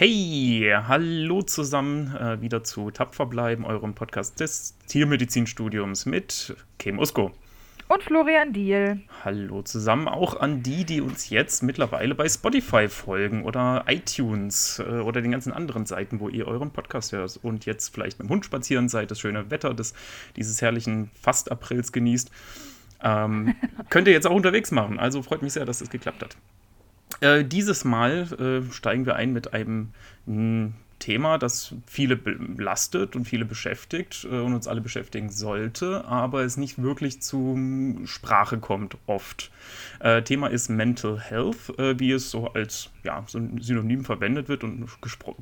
Hey, hallo zusammen, äh, wieder zu Tapfer bleiben, eurem Podcast des Tiermedizinstudiums mit Kim Usko. Und Florian Diel. Hallo zusammen, auch an die, die uns jetzt mittlerweile bei Spotify folgen oder iTunes äh, oder den ganzen anderen Seiten, wo ihr euren Podcast hört und jetzt vielleicht mit dem Hund spazieren seid, das schöne Wetter des, dieses herrlichen Fast-Aprils genießt. Ähm, könnt ihr jetzt auch unterwegs machen. Also freut mich sehr, dass es das geklappt hat. Äh, dieses Mal äh, steigen wir ein mit einem mh, Thema, das viele belastet und viele beschäftigt äh, und uns alle beschäftigen sollte, aber es nicht wirklich zur Sprache kommt oft. Äh, Thema ist Mental Health, äh, wie es so als ja, so ein Synonym verwendet wird und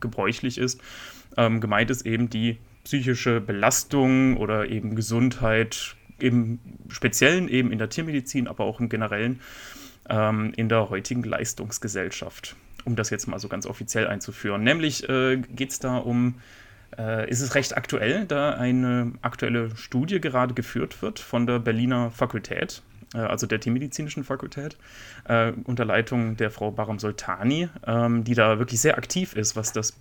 gebräuchlich ist. Ähm, gemeint ist eben die psychische Belastung oder eben Gesundheit, im Speziellen eben in der Tiermedizin, aber auch im Generellen ähm, in der heutigen Leistungsgesellschaft, um das jetzt mal so ganz offiziell einzuführen. Nämlich äh, geht es da um, äh, ist es recht aktuell, da eine aktuelle Studie gerade geführt wird von der Berliner Fakultät, äh, also der Tiermedizinischen Fakultät, äh, unter Leitung der Frau Baram Soltani, ähm, die da wirklich sehr aktiv ist, was das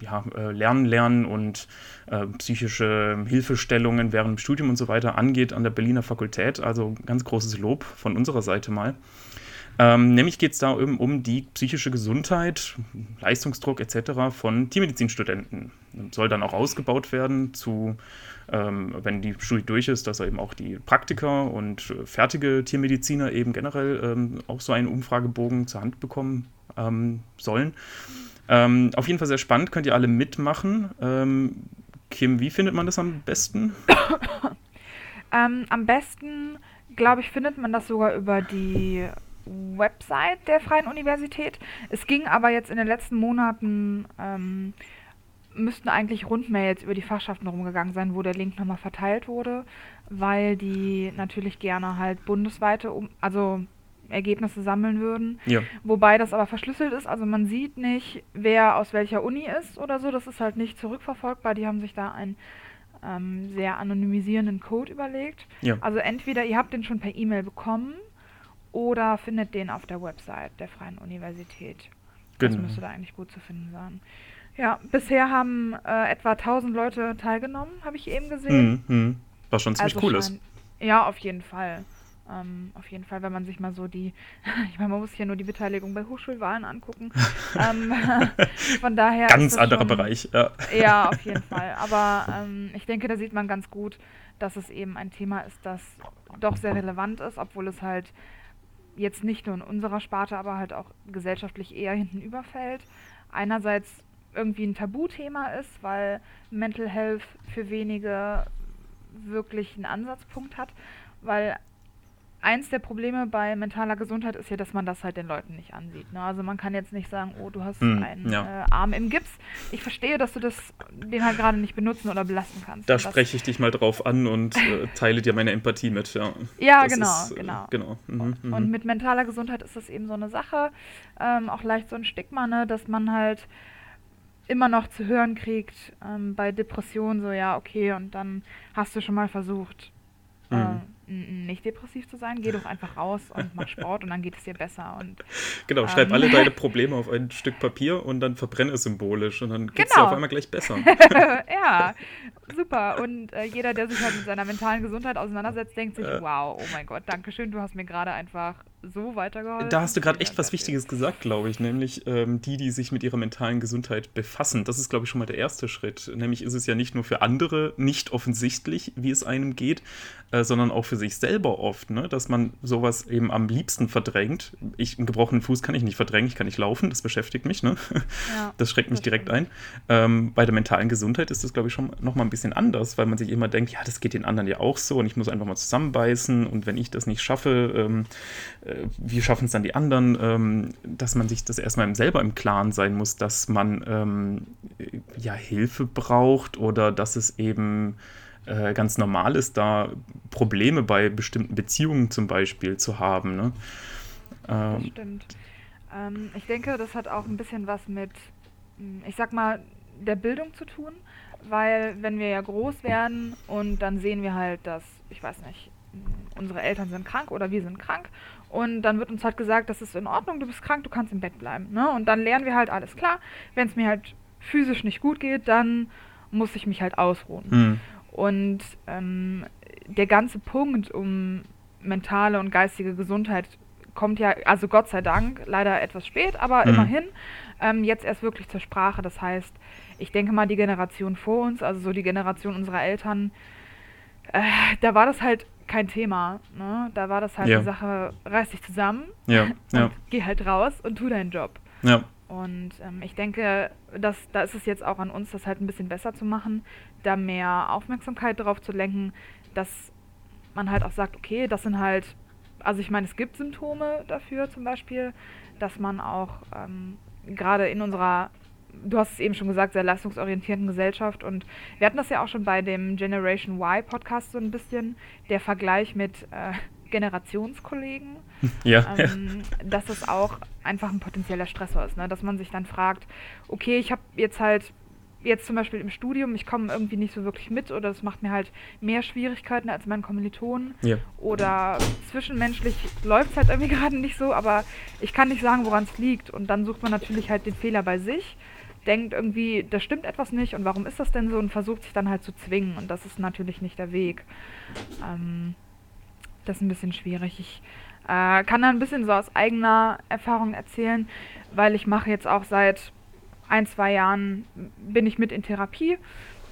ja, äh, Lernen, Lernen und äh, psychische Hilfestellungen während dem Studium und so weiter angeht an der Berliner Fakultät. Also ganz großes Lob von unserer Seite mal. Ähm, nämlich geht es da eben um die psychische Gesundheit, Leistungsdruck etc. von Tiermedizinstudenten. Soll dann auch ausgebaut werden zu, ähm, wenn die Studie durch ist, dass eben auch die Praktiker und äh, fertige Tiermediziner eben generell ähm, auch so einen Umfragebogen zur Hand bekommen ähm, sollen. Ähm, auf jeden Fall sehr spannend, könnt ihr alle mitmachen. Ähm, Kim, wie findet man das am besten? am besten, glaube ich, findet man das sogar über die Website der Freien Universität. Es ging aber jetzt in den letzten Monaten, ähm, müssten eigentlich Rundmails über die Fachschaften rumgegangen sein, wo der Link nochmal verteilt wurde, weil die natürlich gerne halt bundesweite, um, also Ergebnisse sammeln würden. Ja. Wobei das aber verschlüsselt ist, also man sieht nicht, wer aus welcher Uni ist oder so. Das ist halt nicht zurückverfolgbar. Die haben sich da einen ähm, sehr anonymisierenden Code überlegt. Ja. Also entweder ihr habt den schon per E-Mail bekommen oder findet den auf der Website der Freien Universität. Genau. Das müsste da eigentlich gut zu finden sein. Ja, bisher haben äh, etwa 1000 Leute teilgenommen, habe ich eben gesehen. Mh. Was schon ziemlich also cool ist. Ja, auf jeden Fall. Ähm, auf jeden Fall, wenn man sich mal so die, ich meine, man muss ja nur die Beteiligung bei Hochschulwahlen angucken. ähm, von daher. Ganz anderer schon, Bereich, ja. Ja, auf jeden Fall. Aber ähm, ich denke, da sieht man ganz gut, dass es eben ein Thema ist, das doch sehr relevant ist, obwohl es halt jetzt nicht nur in unserer Sparte, aber halt auch gesellschaftlich eher hinten überfällt. Einerseits irgendwie ein Tabuthema ist, weil Mental Health für wenige wirklich einen Ansatzpunkt hat, weil eins der Probleme bei mentaler Gesundheit ist ja, dass man das halt den Leuten nicht ansieht. Ne? Also man kann jetzt nicht sagen, oh, du hast mm, einen ja. äh, Arm im Gips. Ich verstehe, dass du das den halt gerade nicht benutzen oder belasten kannst. Da spreche ich dich mal drauf an und äh, teile dir meine Empathie mit. Ja, ja genau, ist, äh, genau. genau. Mhm, und, mhm. und, mit mentaler Gesundheit ist das eben so eine Sache, ähm, auch leicht so ein Stigma, ne? dass man halt immer noch zu hören kriegt ähm, bei Depressionen so, ja, okay, und dann hast du schon mal versucht, mhm. Nicht depressiv zu sein, geh doch einfach raus und mach Sport und dann geht es dir besser. Und, genau, ähm, schreib alle deine Probleme auf ein Stück Papier und dann verbrenne es symbolisch und dann geht es genau. dir auf einmal gleich besser. ja, super. Und äh, jeder, der sich halt mit seiner mentalen Gesundheit auseinandersetzt, denkt sich, äh, wow, oh mein Gott, danke schön, du hast mir gerade einfach so weitergeholfen. Da hast du gerade echt was Wichtiges gesagt, glaube ich, nämlich ähm, die, die sich mit ihrer mentalen Gesundheit befassen. Das ist, glaube ich, schon mal der erste Schritt. Nämlich ist es ja nicht nur für andere nicht offensichtlich, wie es einem geht, äh, sondern auch für sich selber oft, ne? dass man sowas eben am liebsten verdrängt. Ich, einen gebrochenen Fuß kann ich nicht verdrängen, ich kann nicht laufen, das beschäftigt mich. Ne? Ja, das schreckt mich direkt ein. Ähm, bei der mentalen Gesundheit ist das, glaube ich, schon noch mal ein bisschen anders, weil man sich immer denkt, ja, das geht den anderen ja auch so und ich muss einfach mal zusammenbeißen und wenn ich das nicht schaffe, ähm, äh, wie schaffen es dann die anderen, ähm, dass man sich das erstmal selber im Klaren sein muss, dass man ähm, ja Hilfe braucht oder dass es eben äh, ganz normal ist, da Probleme bei bestimmten Beziehungen zum Beispiel zu haben. Ne? Ähm, das stimmt. Ähm, ich denke, das hat auch ein bisschen was mit, hm, ich sag mal, der Bildung zu tun, weil wenn wir ja groß werden und dann sehen wir halt, dass, ich weiß nicht, unsere Eltern sind krank oder wir sind krank Und dann wird uns halt gesagt, das ist in Ordnung, du bist krank, du kannst im Bett bleiben. Ne? Und dann lernen wir halt, alles klar, wenn es mir halt physisch nicht gut geht, dann muss ich mich halt ausruhen. Mhm. Und ähm, der ganze Punkt um mentale und geistige Gesundheit kommt ja, also Gott sei Dank, leider etwas spät, aber mhm. immerhin ähm, jetzt erst wirklich zur Sprache. Das heißt, ich denke mal, die Generation vor uns, also so die Generation unserer Eltern, äh, da war das halt kein Thema. Ne? Da war das halt ja. eine Sache, reiß dich zusammen ja. und ja. geh halt raus und tu deinen Job. Ja. Und ähm, ich denke, dass, da ist es jetzt auch an uns, das halt ein bisschen besser zu machen, da mehr Aufmerksamkeit darauf zu lenken, dass man halt auch sagt, okay, das sind halt, also ich meine, es gibt Symptome dafür zum Beispiel, dass man auch ähm, gerade in unserer, du hast es eben schon gesagt, sehr leistungsorientierten Gesellschaft und wir hatten das ja auch schon bei dem Generation Y Podcast so ein bisschen, der Vergleich mit äh, Generationskollegen, ja, ähm, dass es auch einfach ein potenzieller Stressor ist, ne? dass man sich dann fragt, okay, ich habe jetzt halt jetzt zum Beispiel im Studium, ich komme irgendwie nicht so wirklich mit oder es macht mir halt mehr Schwierigkeiten als meinen Kommilitonen. Ja. Oder zwischenmenschlich läuft es halt irgendwie gerade nicht so, aber ich kann nicht sagen, woran es liegt. Und dann sucht man natürlich halt den Fehler bei sich, denkt irgendwie, da stimmt etwas nicht und warum ist das denn so und versucht sich dann halt zu zwingen. Und das ist natürlich nicht der Weg. Ähm, das ist ein bisschen schwierig. Ich äh, kann da ein bisschen so aus eigener Erfahrung erzählen, weil ich mache jetzt auch seit ein, zwei Jahren bin ich mit in Therapie.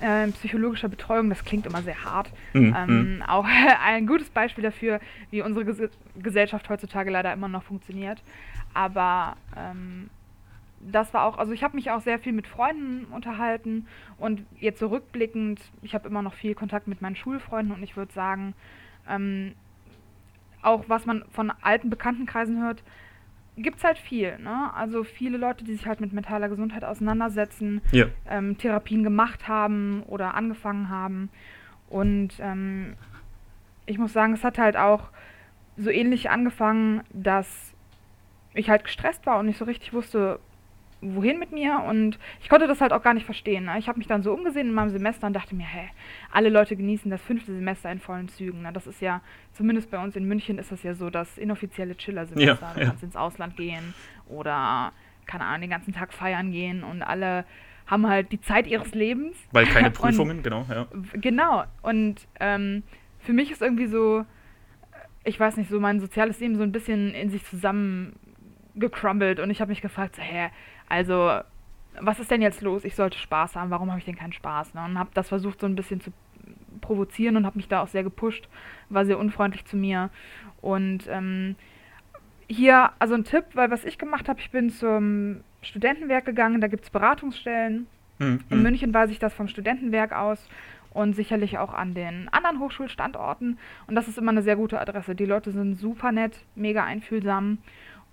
Äh, psychologischer Betreuung, das klingt immer sehr hart. Mhm. Ähm, mhm. auch ein gutes Beispiel dafür, wie unsere Ges Gesellschaft heutzutage leider immer noch funktioniert. Aber ähm, das war auch, also ich habe mich auch sehr viel mit Freunden unterhalten und jetzt zurückblickend, so ich habe immer noch viel Kontakt mit meinen Schulfreunden und ich würde sagen, ähm, auch was man von alten Bekanntenkreisen hört, gibt es halt viel. Ne? Also viele Leute, die sich halt mit mentaler Gesundheit auseinandersetzen, ja. ähm, Therapien gemacht haben oder angefangen haben. Und ähm, ich muss sagen, es hat halt auch so ähnlich angefangen, dass ich halt gestresst war und nicht so richtig wusste, wohin mit mir und ich konnte das halt auch gar nicht verstehen. Ne? Ich habe mich dann so umgesehen in meinem Semester und dachte mir, hä, alle Leute genießen das fünfte Semester in vollen Zügen. Ne? Das ist ja, zumindest bei uns in München ist das ja so das inoffizielle Chiller-Semester. Ja, du ja. kannst ins Ausland gehen oder, keine Ahnung, den ganzen Tag feiern gehen und alle haben halt die Zeit ihres Lebens. Weil keine Prüfungen, und, genau, ja. Genau. Und ähm, für mich ist irgendwie so, ich weiß nicht, so mein soziales Leben so ein bisschen in sich zusammengecrumbelt und ich habe mich gefragt, so, hä, also, was ist denn jetzt los? Ich sollte Spaß haben. Warum habe ich denn keinen Spaß? Ne? Und habe das versucht, so ein bisschen zu provozieren und habe mich da auch sehr gepusht. War sehr unfreundlich zu mir. Und ähm, hier, also ein Tipp, weil was ich gemacht habe, ich bin zum Studentenwerk gegangen. Da gibt es Beratungsstellen. Mhm. In München weiß ich das vom Studentenwerk aus und sicherlich auch an den anderen Hochschulstandorten. Und das ist immer eine sehr gute Adresse. Die Leute sind super nett, mega einfühlsam.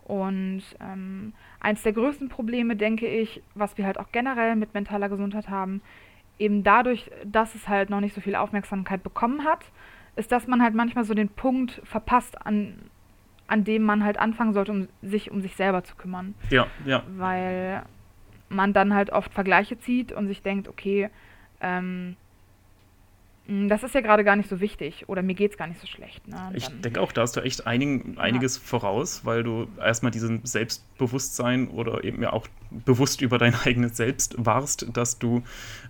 Und ähm, eins der größten Probleme, denke ich, was wir halt auch generell mit mentaler Gesundheit haben, eben dadurch, dass es halt noch nicht so viel Aufmerksamkeit bekommen hat, ist, dass man halt manchmal so den Punkt verpasst, an, an dem man halt anfangen sollte, um sich um sich selber zu kümmern. Ja, ja. Weil man dann halt oft Vergleiche zieht und sich denkt, okay, ähm, hm, das ist ja gerade gar nicht so wichtig oder mir geht es gar nicht so schlecht. Ne? Ich denke auch, da hast du echt einigen, einiges ja. voraus, weil du erstmal diesen Selbstbewusstsein oder eben ja auch bewusst über dein eigenes Selbst warst, dass du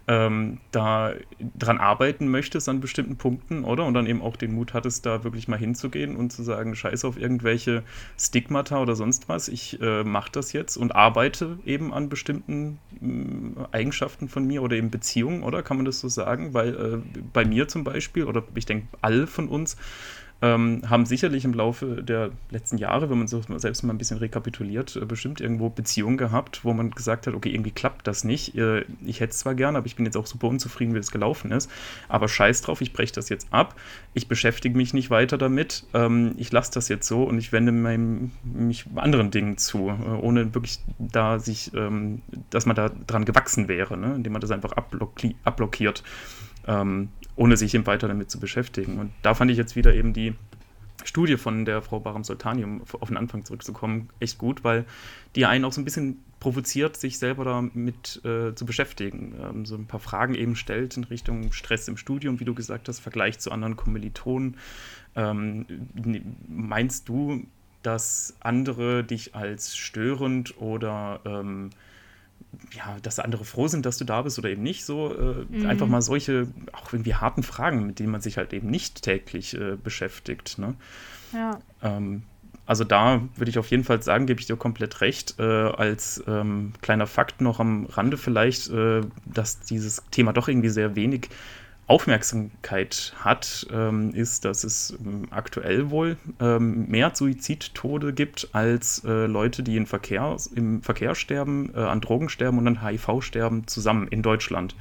ähm, da dran arbeiten möchtest an bestimmten Punkten, oder? Und dann eben auch den Mut hattest, da wirklich mal hinzugehen und zu sagen, scheiß auf irgendwelche Stigmata oder sonst was, ich äh, mache das jetzt und arbeite eben an bestimmten äh, Eigenschaften von mir oder eben Beziehungen, oder? Kann man das so sagen? Weil äh, bei mir zum Beispiel, oder ich denke, alle von uns, ähm, haben sicherlich im Laufe der letzten Jahre, wenn man so selbst mal ein bisschen rekapituliert, äh, bestimmt irgendwo Beziehungen gehabt, wo man gesagt hat, okay, irgendwie klappt das nicht. Äh, ich hätte es zwar gern, aber ich bin jetzt auch super unzufrieden, wie es gelaufen ist. Aber scheiß drauf, ich breche das jetzt ab. Ich beschäftige mich nicht weiter damit. Ähm, ich lasse das jetzt so und ich wende mein, mich anderen Dingen zu, äh, ohne wirklich da sich, ähm, dass man da dran gewachsen wäre, ne? indem man das einfach abblockiert. Ähm, ohne sich eben weiter damit zu beschäftigen. Und da fand ich jetzt wieder eben die Studie von der Frau Baram Soltani, um auf den Anfang zurückzukommen, echt gut, weil die einen auch so ein bisschen provoziert, sich selber damit äh, zu beschäftigen. Ähm, so ein paar Fragen eben stellt in Richtung Stress im Studium, wie du gesagt hast, Vergleich zu anderen Kommilitonen. Ähm, meinst du, dass andere dich als störend oder ähm, ja, dass andere froh sind, dass du da bist oder eben nicht. So äh, mhm. einfach mal solche auch irgendwie harten Fragen, mit denen man sich halt eben nicht täglich äh, beschäftigt. Ne? Ja. Ähm, also da würde ich auf jeden Fall sagen, gebe ich dir komplett recht. Äh, als ähm, kleiner Fakt noch am Rande vielleicht, äh, dass dieses Thema doch irgendwie sehr wenig Aufmerksamkeit hat, ähm, ist, dass es ähm, aktuell wohl ähm, mehr Suizidtode gibt als äh, Leute, die in Verkehr, im Verkehr sterben, äh, an Drogen sterben und an HIV sterben, zusammen in Deutschland.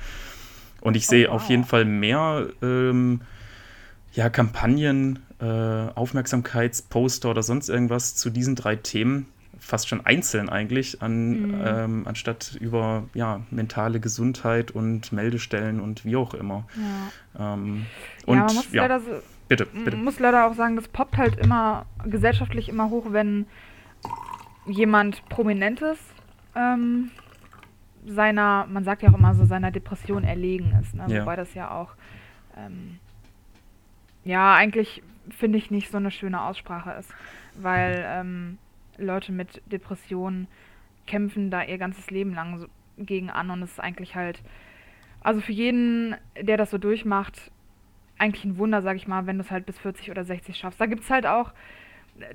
Und ich sehe oh, wow. auf jeden Fall mehr ähm, ja, Kampagnen, äh, Aufmerksamkeitsposter oder sonst irgendwas zu diesen drei Themen, fast schon einzeln eigentlich, an, mhm. ähm, anstatt über ja, mentale Gesundheit und Meldestellen und wie auch immer. Ja, ähm, und, ja man muss ja, leider so, bitte, bitte. muss leider auch sagen, das poppt halt immer gesellschaftlich immer hoch, wenn jemand Prominentes ähm, seiner, man sagt ja auch immer so, seiner Depression erlegen ist. Ne? Wobei das ja auch, ähm, ja, eigentlich finde ich nicht so eine schöne Aussprache ist. Weil ähm, Leute mit Depressionen kämpfen da ihr ganzes Leben lang so gegen an und es ist eigentlich halt, also für jeden, der das so durchmacht, eigentlich ein Wunder, sag ich mal, wenn du es halt bis 40 oder 60 schaffst. Da gibt es halt auch,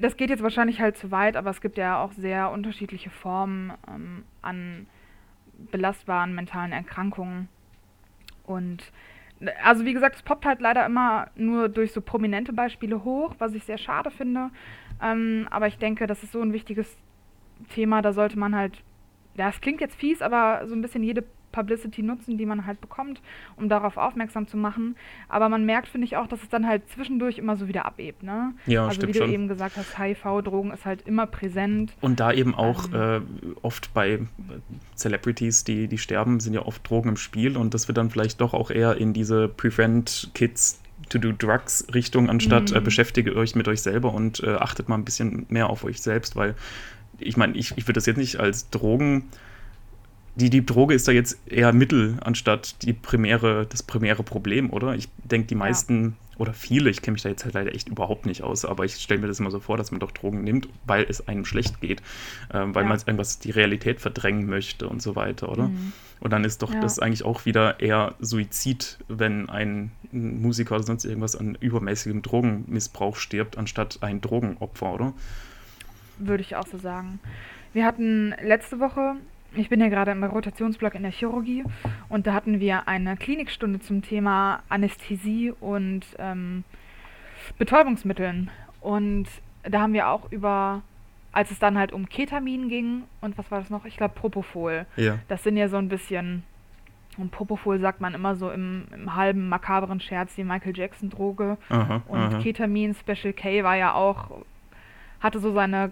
das geht jetzt wahrscheinlich halt zu weit, aber es gibt ja auch sehr unterschiedliche Formen ähm, an belastbaren mentalen Erkrankungen. Und also wie gesagt, es poppt halt leider immer nur durch so prominente Beispiele hoch, was ich sehr schade finde. Ähm, aber ich denke, das ist so ein wichtiges Thema, da sollte man halt, ja, es klingt jetzt fies, aber so ein bisschen jede Publicity nutzen, die man halt bekommt, um darauf aufmerksam zu machen. Aber man merkt, finde ich auch, dass es dann halt zwischendurch immer so wieder abebt. Ne? Ja, also stimmt wie du schon. eben gesagt hast, HIV-Drogen ist halt immer präsent. Und da eben auch ähm, äh, oft bei Celebrities, die, die sterben, sind ja oft Drogen im Spiel und das wird dann vielleicht doch auch eher in diese Prevent Kids to do Drugs Richtung, anstatt äh, mhm. äh, beschäftige euch mit euch selber und äh, achtet mal ein bisschen mehr auf euch selbst, weil ich meine, ich, ich würde das jetzt nicht als Drogen die, die Droge ist da jetzt eher Mittel anstatt die primäre, das primäre Problem, oder? Ich denke, die meisten ja. oder viele, ich kenne mich da jetzt halt leider echt überhaupt nicht aus, aber ich stelle mir das immer so vor, dass man doch Drogen nimmt, weil es einem schlecht geht, äh, weil ja. man irgendwas die Realität verdrängen möchte und so weiter, oder? Mhm. Und dann ist doch ja. das eigentlich auch wieder eher Suizid, wenn ein Musiker oder sonst irgendwas an übermäßigem Drogenmissbrauch stirbt, anstatt ein Drogenopfer, oder? Würde ich auch so sagen. Wir hatten letzte Woche ich bin ja gerade im Rotationsblock in der Chirurgie und da hatten wir eine Klinikstunde zum Thema Anästhesie und ähm, Betäubungsmitteln. Und da haben wir auch über, als es dann halt um Ketamin ging und was war das noch? Ich glaube Propofol. Ja. Das sind ja so ein bisschen, und Propofol sagt man immer so im, im halben makaberen Scherz, die Michael Jackson-Droge. Und aha. Ketamin Special K war ja auch, hatte so seine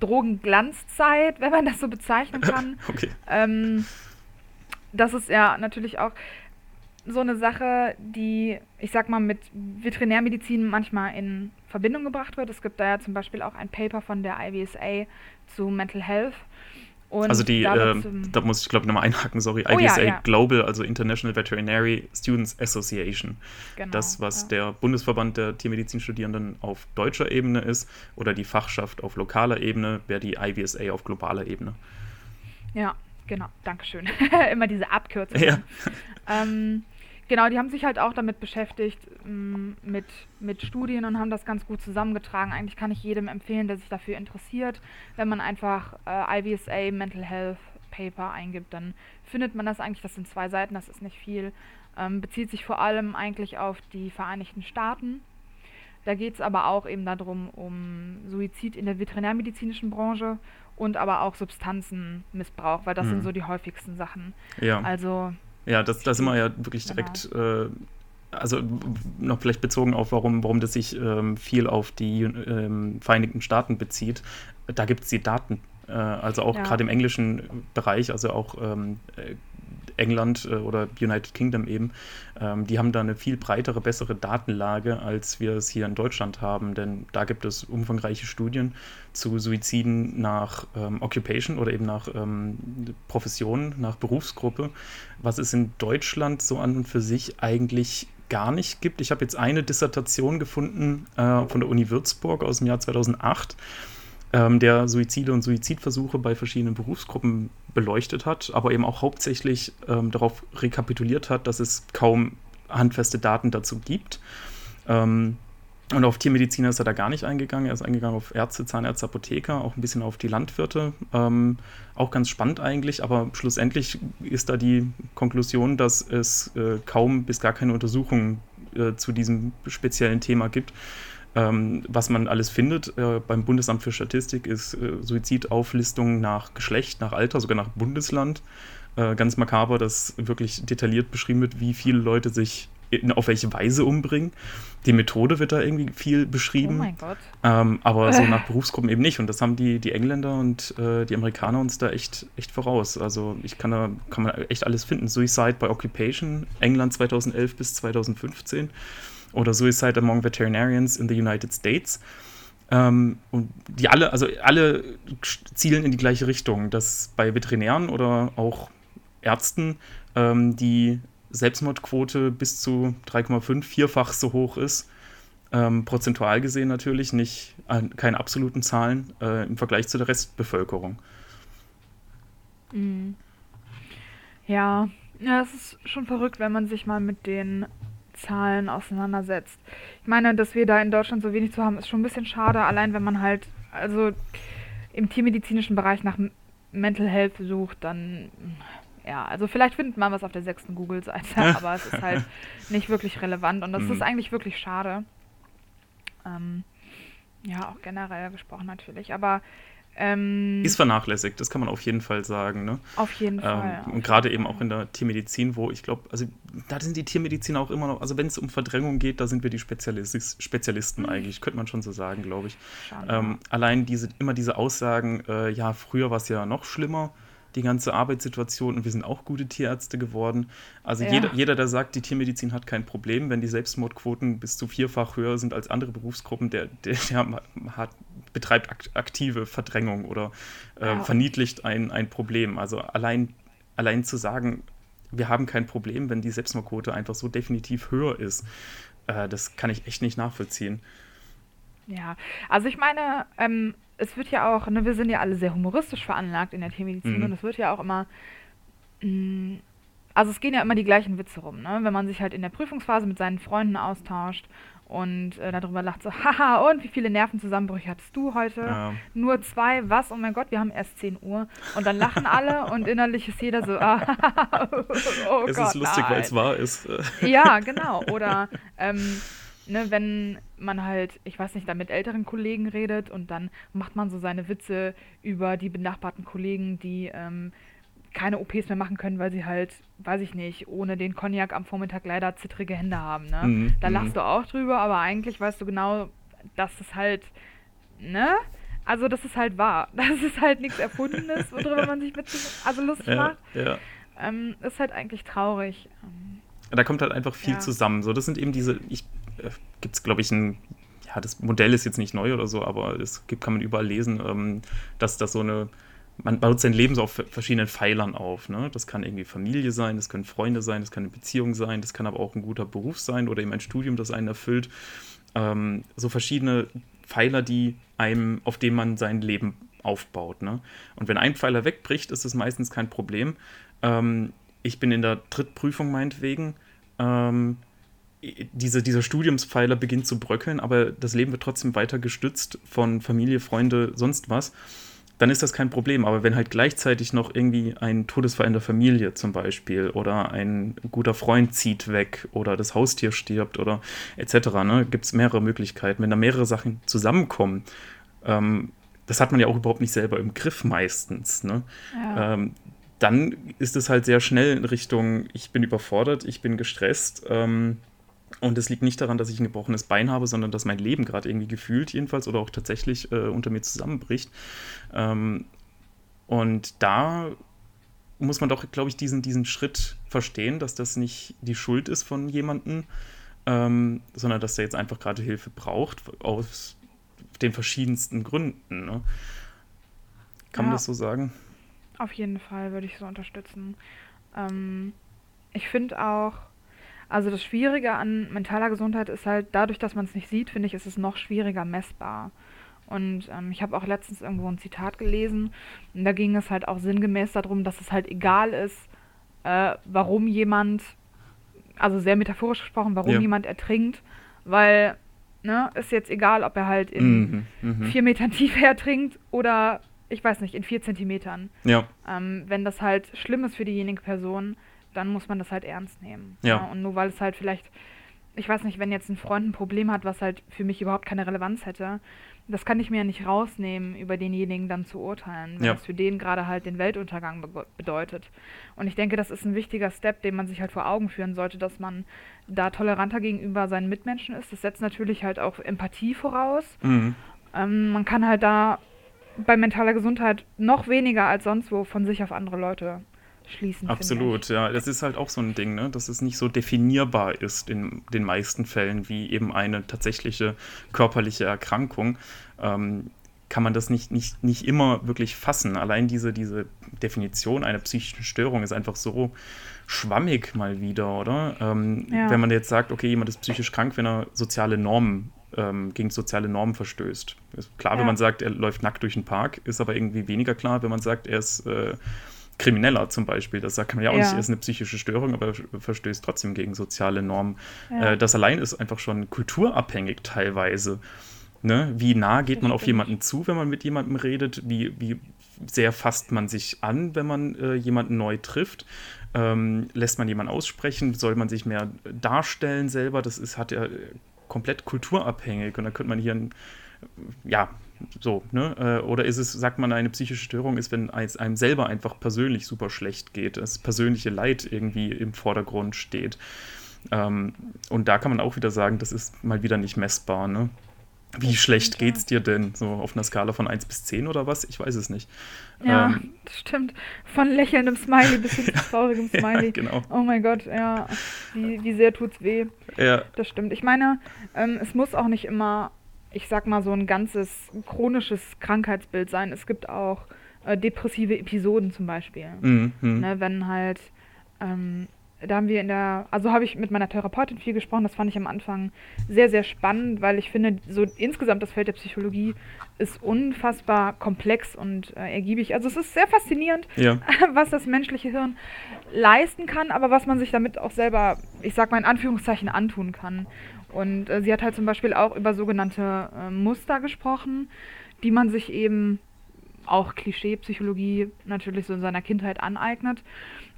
Drogenglanzzeit, wenn man das so bezeichnen kann. okay. Ähm, das ist ja natürlich auch so eine Sache, die, ich sag mal, mit Veterinärmedizin manchmal in Verbindung gebracht wird. Es gibt da ja zum Beispiel auch ein Paper von der IVSA zu Mental Health. Und also die, da, äh, da muss ich glaube ich nochmal einhaken, sorry, oh, IVSA ja, ja. Global, also International Veterinary Students Association. Genau, das, was ja. der Bundesverband der Tiermedizinstudierenden auf deutscher Ebene ist oder die Fachschaft auf lokaler Ebene, wäre die IVSA auf globaler Ebene. Ja, genau, Dankeschön. Immer diese Abkürzung. Ja. Ähm, Genau, die haben sich halt auch damit beschäftigt, mm, mit, mit Studien und haben das ganz gut zusammengetragen. Eigentlich kann ich jedem empfehlen, der sich dafür interessiert, wenn man einfach äh, IVSA Mental Health Paper eingibt, dann findet man das eigentlich, das sind zwei Seiten, das ist nicht viel, ähm, bezieht sich vor allem eigentlich auf die Vereinigten Staaten. Da geht es aber auch eben darum, um Suizid in der veterinärmedizinischen Branche und aber auch Substanzenmissbrauch, weil das mhm. sind so die häufigsten Sachen. Ja. Also ja, das, da sind wir ja wirklich direkt, genau. äh, also noch vielleicht bezogen auf, warum, warum das sich ähm, viel auf die ähm, Vereinigten Staaten bezieht. Da gibt es die Daten. Äh, also auch ja. gerade im englischen Bereich, also auch ähm, äh, England äh, oder United Kingdom eben, ähm, die haben da eine viel breitere, bessere Datenlage, als wir es hier in Deutschland haben. Denn da gibt es umfangreiche Studien zu Suiziden nach ähm, Occupation oder eben nach ähm, Profession, nach Berufsgruppe, was es in Deutschland so an und für sich eigentlich gar nicht gibt. Ich habe jetzt eine Dissertation gefunden äh, von der Uni Würzburg aus dem Jahr 2008, ähm, der Suizide und Suizidversuche bei verschiedenen Berufsgruppen beleuchtet hat, aber eben auch hauptsächlich ähm, darauf rekapituliert hat, dass es kaum handfeste Daten dazu gibt. Ähm, und auf Tiermediziner ist er da gar nicht eingegangen. Er ist eingegangen auf Ärzte, Zahnärzte, Apotheker, auch ein bisschen auf die Landwirte. Ähm, auch ganz spannend eigentlich, aber schlussendlich ist da die Konklusion, dass es äh, kaum bis gar keine Untersuchungen äh, zu diesem speziellen Thema gibt. Ähm, was man alles findet äh, beim Bundesamt für Statistik ist äh, Suizidauflistung nach Geschlecht, nach Alter, sogar nach Bundesland. Äh, ganz makaber, dass wirklich detailliert beschrieben wird, wie viele Leute sich in, auf welche Weise umbringen. Die Methode wird da irgendwie viel beschrieben. Oh mein Gott. Ähm, aber so nach Berufsgruppen eben nicht. Und das haben die, die Engländer und äh, die Amerikaner uns da echt, echt voraus. Also ich kann da kann man echt alles finden. Suicide by Occupation, England 2011 bis 2015. Oder Suicide Among Veterinarians in the United States. Ähm, und die alle, also alle zielen in die gleiche Richtung, dass bei Veterinären oder auch Ärzten ähm, die Selbstmordquote bis zu 3,5, vierfach so hoch ist. Ähm, prozentual gesehen natürlich, nicht äh, keine absoluten Zahlen äh, im Vergleich zu der Restbevölkerung. Mhm. Ja, ja, es ist schon verrückt, wenn man sich mal mit den Zahlen auseinandersetzt. Ich meine, dass wir da in Deutschland so wenig zu haben, ist schon ein bisschen schade, allein wenn man halt, also im tiermedizinischen Bereich nach Mental Health sucht, dann ja, also vielleicht findet man was auf der sechsten Google-Seite, aber es ist halt nicht wirklich relevant und das mhm. ist eigentlich wirklich schade. Ähm, ja, auch generell gesprochen natürlich, aber ähm, ist vernachlässigt, das kann man auf jeden Fall sagen. Ne? Auf jeden ähm, Fall. Und gerade eben auch in der Tiermedizin, wo ich glaube, also da sind die Tiermediziner auch immer noch, also wenn es um Verdrängung geht, da sind wir die Spezialis Spezialisten mhm. eigentlich, könnte man schon so sagen, glaube ich. Ähm, allein diese, immer diese Aussagen, äh, ja, früher war es ja noch schlimmer die ganze Arbeitssituation und wir sind auch gute Tierärzte geworden. Also ja. jeder, jeder, der sagt, die Tiermedizin hat kein Problem, wenn die Selbstmordquoten bis zu vierfach höher sind als andere Berufsgruppen, der, der, der hat, betreibt aktive Verdrängung oder äh, ja. verniedlicht ein, ein Problem. Also allein, allein zu sagen, wir haben kein Problem, wenn die Selbstmordquote einfach so definitiv höher ist, äh, das kann ich echt nicht nachvollziehen. Ja, also ich meine, ähm, es wird ja auch, ne, wir sind ja alle sehr humoristisch veranlagt in der Tiermedizin mhm. und es wird ja auch immer, mh, mm, also es gehen ja immer die gleichen Witze rum, ne? Wenn man sich halt in der Prüfungsphase mit seinen Freunden austauscht und äh, darüber lacht so, haha, und wie viele Nervenzusammenbrüche hattest du heute? Ja. Nur zwei, was? Oh mein Gott, wir haben erst 10 Uhr. Und dann lachen alle und innerlich ist jeder so, ah, oh Es Gott, ist lustig, weil es wahr ist. ja, genau. Oder ähm, ne, wenn man halt, ich weiß nicht, dann mit älteren Kollegen redet und dann macht man so seine Witze über die benachbarten Kollegen, die ähm, keine OPs mehr machen können, weil sie halt, weiß ich nicht, ohne den Cognac am Vormittag leider zittrige Hände haben. Ne? Mhm. Da lachst mhm. du auch drüber, aber eigentlich weißt du genau, dass es halt, ne? Also das ist halt wahr. Das ist halt nichts Erfundenes, worüber man sich mit, also lustig ja, macht. Ja. Ähm, ist halt eigentlich traurig. Ähm, da kommt halt einfach viel ja. zusammen. So, das sind eben diese, ich gibt es, glaube ich, ein, ja, das Modell ist jetzt nicht neu oder so, aber es gibt, kann man überall lesen, ähm, dass das so eine, man baut sein Leben so auf verschiedenen Pfeilern auf. Ne? Das kann irgendwie Familie sein, das können Freunde sein, das kann eine Beziehung sein, das kann aber auch ein guter Beruf sein oder eben ein Studium, das einen erfüllt. Ähm, so verschiedene Pfeiler, die einem, auf denen man sein Leben aufbaut. Ne? Und wenn ein Pfeiler wegbricht, ist es meistens kein Problem. Ähm, ich bin in der Drittprüfung meinetwegen. Ähm, diese, dieser Studiumspfeiler beginnt zu bröckeln, aber das Leben wird trotzdem weiter gestützt von Familie, Freunde, sonst was, dann ist das kein Problem. Aber wenn halt gleichzeitig noch irgendwie ein Todesfall in der Familie zum Beispiel oder ein guter Freund zieht weg oder das Haustier stirbt oder etc., ne, gibt es mehrere Möglichkeiten. Wenn da mehrere Sachen zusammenkommen, ähm, das hat man ja auch überhaupt nicht selber im Griff meistens. Ne? Ja. Ähm, dann ist es halt sehr schnell in Richtung, ich bin überfordert, ich bin gestresst. Ähm, und es liegt nicht daran, dass ich ein gebrochenes Bein habe, sondern dass mein Leben gerade irgendwie gefühlt jedenfalls oder auch tatsächlich äh, unter mir zusammenbricht. Ähm, und da muss man doch, glaube ich, diesen, diesen Schritt verstehen, dass das nicht die Schuld ist von jemandem, ähm, sondern dass der jetzt einfach gerade Hilfe braucht, aus den verschiedensten Gründen. Ne? Kann ja, man das so sagen? Auf jeden Fall würde ich so unterstützen. Ähm, ich finde auch, Also das Schwierige an mentaler Gesundheit ist halt, dadurch, dass man es nicht sieht, finde ich, ist es noch schwieriger messbar. Und ähm, ich habe auch letztens irgendwo ein Zitat gelesen und da ging es halt auch sinngemäß darum, dass es halt egal ist, äh, warum jemand, also sehr metaphorisch gesprochen, warum ja. jemand ertrinkt, weil ne, ist jetzt egal, ob er halt in mhm, mh. vier Metern Tiefe ertrinkt oder ich weiß nicht, in vier Zentimetern. Ja. Ähm, wenn das halt schlimm ist für diejenige Person, dann muss man das halt ernst nehmen. Ja. ja. Und nur weil es halt vielleicht, ich weiß nicht, wenn jetzt ein Freund ein Problem hat, was halt für mich überhaupt keine Relevanz hätte, das kann ich mir ja nicht rausnehmen, über denjenigen dann zu urteilen, wenn ja. es für den gerade halt den Weltuntergang be bedeutet. Und ich denke, das ist ein wichtiger Step, den man sich halt vor Augen führen sollte, dass man da toleranter gegenüber seinen Mitmenschen ist. Das setzt natürlich halt auch Empathie voraus. Mhm. Ähm, man kann halt da bei mentaler Gesundheit noch weniger als sonst wo von sich auf andere Leute schließen. Absolut, ja. Das ist halt auch so ein Ding, ne? dass es nicht so definierbar ist in den meisten Fällen wie eben eine tatsächliche körperliche Erkrankung. Ähm, kann man das nicht, nicht, nicht immer wirklich fassen. Allein diese, diese Definition einer psychischen Störung ist einfach so schwammig mal wieder, oder? Ähm, ja. Wenn man jetzt sagt, okay, jemand ist psychisch krank, wenn er soziale Normen ähm, gegen soziale Normen verstößt. Ist klar, ja. wenn man sagt, er läuft nackt durch den Park, ist aber irgendwie weniger klar, wenn man sagt, er ist äh, Krimineller zum Beispiel. Das sagt man ja auch ja. nicht, er ist eine psychische Störung, aber er verstößt trotzdem gegen soziale Normen. Ja. Äh, das allein ist einfach schon kulturabhängig teilweise. Ne? Wie nah geht man auf jemanden zu, wenn man mit jemandem redet? Wie, wie sehr fasst man sich an, wenn man äh, jemanden neu trifft? Ähm, lässt man jemanden aussprechen? Soll man sich mehr darstellen selber? Das ist, hat ja komplett kulturabhängig. Und da könnte man hier ein, ja, so, ne? Äh, oder ist es, sagt man, eine psychische Störung ist, wenn es einem selber einfach persönlich super schlecht geht, das persönliche Leid irgendwie im Vordergrund steht. Ähm, und da kann man auch wieder sagen, das ist mal wieder nicht messbar, ne? Wie das schlecht stimmt, geht's dir denn? So auf einer Skala von 1 bis 10 oder was? Ich weiß es nicht. Ja, ähm, das stimmt. Von lächelndem Smiley bis hin zu traurigem Smiley. ja, genau. Oh mein Gott, ja. Wie, wie sehr tut's weh. Ja. Das stimmt. Ich meine, ähm, es muss auch nicht immer ich sag mal, so ein ganzes chronisches Krankheitsbild sein. Es gibt auch äh, depressive Episoden zum Beispiel. Mhm. Ne, wenn halt, ähm, da haben wir in der, also habe ich mit meiner Therapeutin viel gesprochen, das fand ich am Anfang sehr, sehr spannend, weil ich finde, so insgesamt das Feld der Psychologie ist unfassbar komplex und äh, ergiebig. Also es ist sehr faszinierend, ja. was das menschliche Hirn leisten kann, aber was man sich damit auch selber, ich sag mal in Anführungszeichen, antun kann. Und äh, sie hat halt zum Beispiel auch über sogenannte äh, Muster gesprochen, die man sich eben auch Klischee-Psychologie natürlich so in seiner Kindheit aneignet.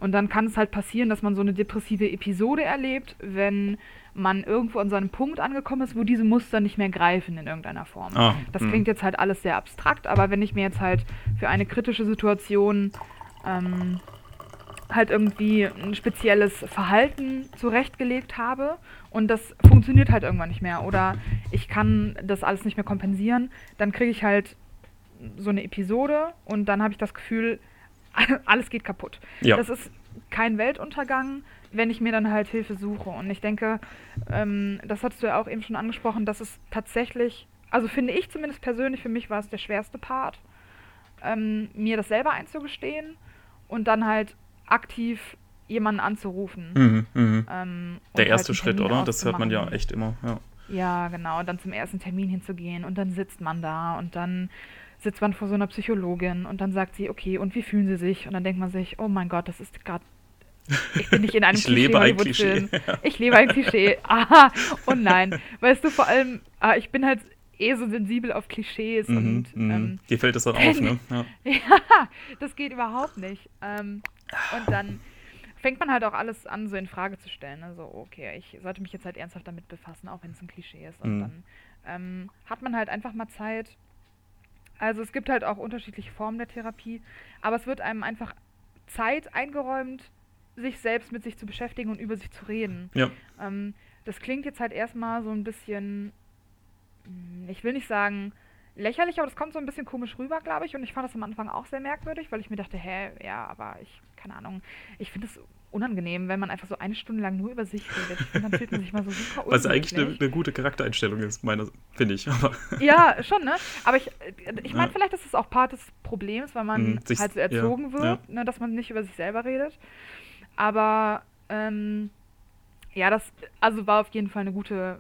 Und dann kann es halt passieren, dass man so eine depressive Episode erlebt, wenn man irgendwo an so einem Punkt angekommen ist, wo diese Muster nicht mehr greifen in irgendeiner Form. Oh, das hm. klingt jetzt halt alles sehr abstrakt, aber wenn ich mir jetzt halt für eine kritische Situation ähm, halt irgendwie ein spezielles Verhalten zurechtgelegt habe und das funktioniert halt irgendwann nicht mehr oder ich kann das alles nicht mehr kompensieren, dann kriege ich halt so eine Episode und dann habe ich das Gefühl, alles geht kaputt. Ja. Das ist kein Weltuntergang, wenn ich mir dann halt Hilfe suche. Und ich denke, ähm, das hattest du ja auch eben schon angesprochen, dass es tatsächlich, also finde ich zumindest persönlich, für mich war es der schwerste Part, ähm, mir das selber einzugestehen und dann halt aktiv jemanden anzurufen. Mhm, mh. ähm, Der halt erste halt Schritt, oder? Das hört man ja echt immer. Ja. ja, genau. Und dann zum ersten Termin hinzugehen und dann sitzt man da und dann sitzt man vor so einer Psychologin und dann sagt sie, okay, und wie fühlen Sie sich? Und dann denkt man sich, oh mein Gott, das ist gerade ich bin nicht in einem ich Klischee lebe ein Klischee. Ich lebe ein Klischee. Aha. Und nein. Weißt du, vor allem, ah, ich bin halt eh so sensibel auf Klischees mhm, und mhm. ähm, dir fällt das dann auf, ne? Ja. ja. das geht überhaupt nicht. Ähm, und dann fängt man halt auch alles an, so in Frage zu stellen. Also, okay, ich sollte mich jetzt halt ernsthaft damit befassen, auch wenn es ein Klischee ist. Und mhm. dann ähm, hat man halt einfach mal Zeit. Also es gibt halt auch unterschiedliche Formen der Therapie, aber es wird einem einfach Zeit eingeräumt, sich selbst mit sich zu beschäftigen und über sich zu reden. Ja. Ähm, das klingt jetzt halt erstmal so ein bisschen, hm, ich will nicht sagen, lächerlich, aber das kommt so ein bisschen komisch rüber, glaube ich. Und ich fand das am Anfang auch sehr merkwürdig, weil ich mir dachte, hä, ja, aber ich, keine Ahnung, ich finde es unangenehm, wenn man einfach so eine Stunde lang nur über sich redet. Finde, dann fühlt man sich mal so super Was eigentlich eine, eine, gute Charaktereinstellung ist, meiner, finde ich. Aber ja, schon, ne? Aber ich, ich meine, ja. vielleicht ist es auch Part des Problems, weil man hm, halt so erzogen ja, wird, ja. Ne, dass man nicht über sich selber redet. Aber ähm, Ja, das also war auf jeden Fall eine gute,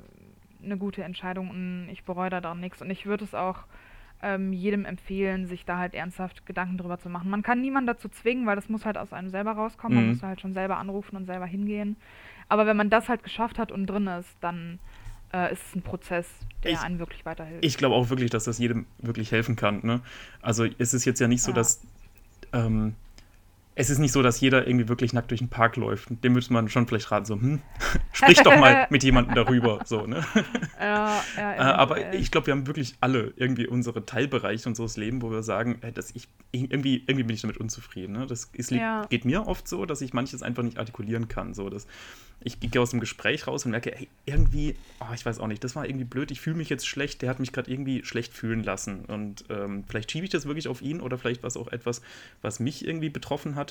eine gute Entscheidung und ich bereue da dann nichts. Und ich würde es auch ähm, jedem empfehlen, sich da halt ernsthaft Gedanken drüber zu machen. Man kann niemanden dazu zwingen, weil das muss halt aus einem selber rauskommen. Man Mhm. muss halt schon selber anrufen und selber hingehen. Aber wenn man das halt geschafft hat und drin ist, dann äh, ist es ein Prozess, der Ich- einem wirklich weiterhilft. Ich glaube auch wirklich, dass das jedem wirklich helfen kann. Ne? Also es ist jetzt ja nicht so, Ja. dass ähm, es ist nicht so, dass jeder irgendwie wirklich nackt durch den Park läuft. Dem müsste man schon vielleicht raten, so, hm, sprich doch mal mit jemandem darüber. So, ne? ja, ja, Äh, aber eventuell. ich glaube, wir haben wirklich alle irgendwie unsere Teilbereiche unseres Lebens, wo wir sagen, äh, dass ich irgendwie, irgendwie bin ich damit unzufrieden. Ne? Das ist, Ja. geht mir oft so, dass ich manches einfach nicht artikulieren kann. So, dass ich gehe aus dem Gespräch raus und merke, ey, irgendwie, oh, ich weiß auch nicht, das war irgendwie blöd, ich fühle mich jetzt schlecht, der hat mich gerade irgendwie schlecht fühlen lassen. Und ähm, vielleicht schiebe ich das wirklich auf ihn oder vielleicht war es auch etwas, was mich irgendwie betroffen hat.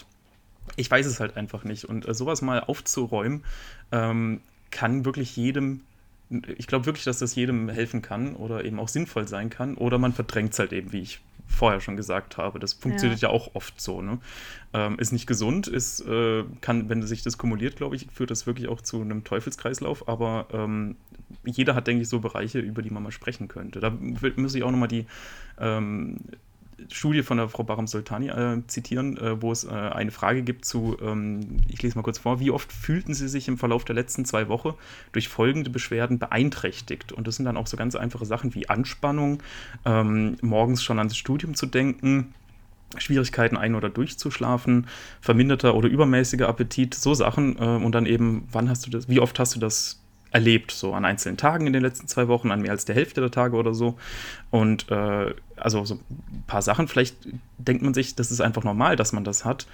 Ich weiß es halt einfach nicht. Und äh, sowas mal aufzuräumen, ähm, kann wirklich jedem, ich glaube wirklich, dass das jedem helfen kann oder eben auch sinnvoll sein kann. Oder man verdrängt es halt eben, wie ich vorher schon gesagt habe. Das funktioniert ja, auch oft so. Ne? Ähm, ist nicht gesund, ist, äh, kann, wenn sich das kumuliert, glaube ich, führt das wirklich auch zu einem Teufelskreislauf. Aber ähm, jeder hat, denke ich, so Bereiche, über die man mal sprechen könnte. Da muss ich auch nochmal die ähm, Studie von der Frau Baram Soltani äh, zitieren, äh, wo es äh, eine Frage gibt zu, ähm, ich lese mal kurz vor, wie oft fühlten Sie sich im Verlauf der letzten zwei Wochen durch folgende Beschwerden beeinträchtigt? Und das sind dann auch so ganz einfache Sachen wie Anspannung, ähm, morgens schon ans Studium zu denken, Schwierigkeiten ein- oder durchzuschlafen, verminderter oder übermäßiger Appetit, so Sachen. Äh, und dann eben, wann hast du das, wie oft hast du das erlebt, so an einzelnen Tagen in den letzten zwei Wochen, an mehr als der Hälfte der Tage oder so. Und äh, also so ein paar Sachen, vielleicht denkt man sich, das ist einfach normal, dass man das hat.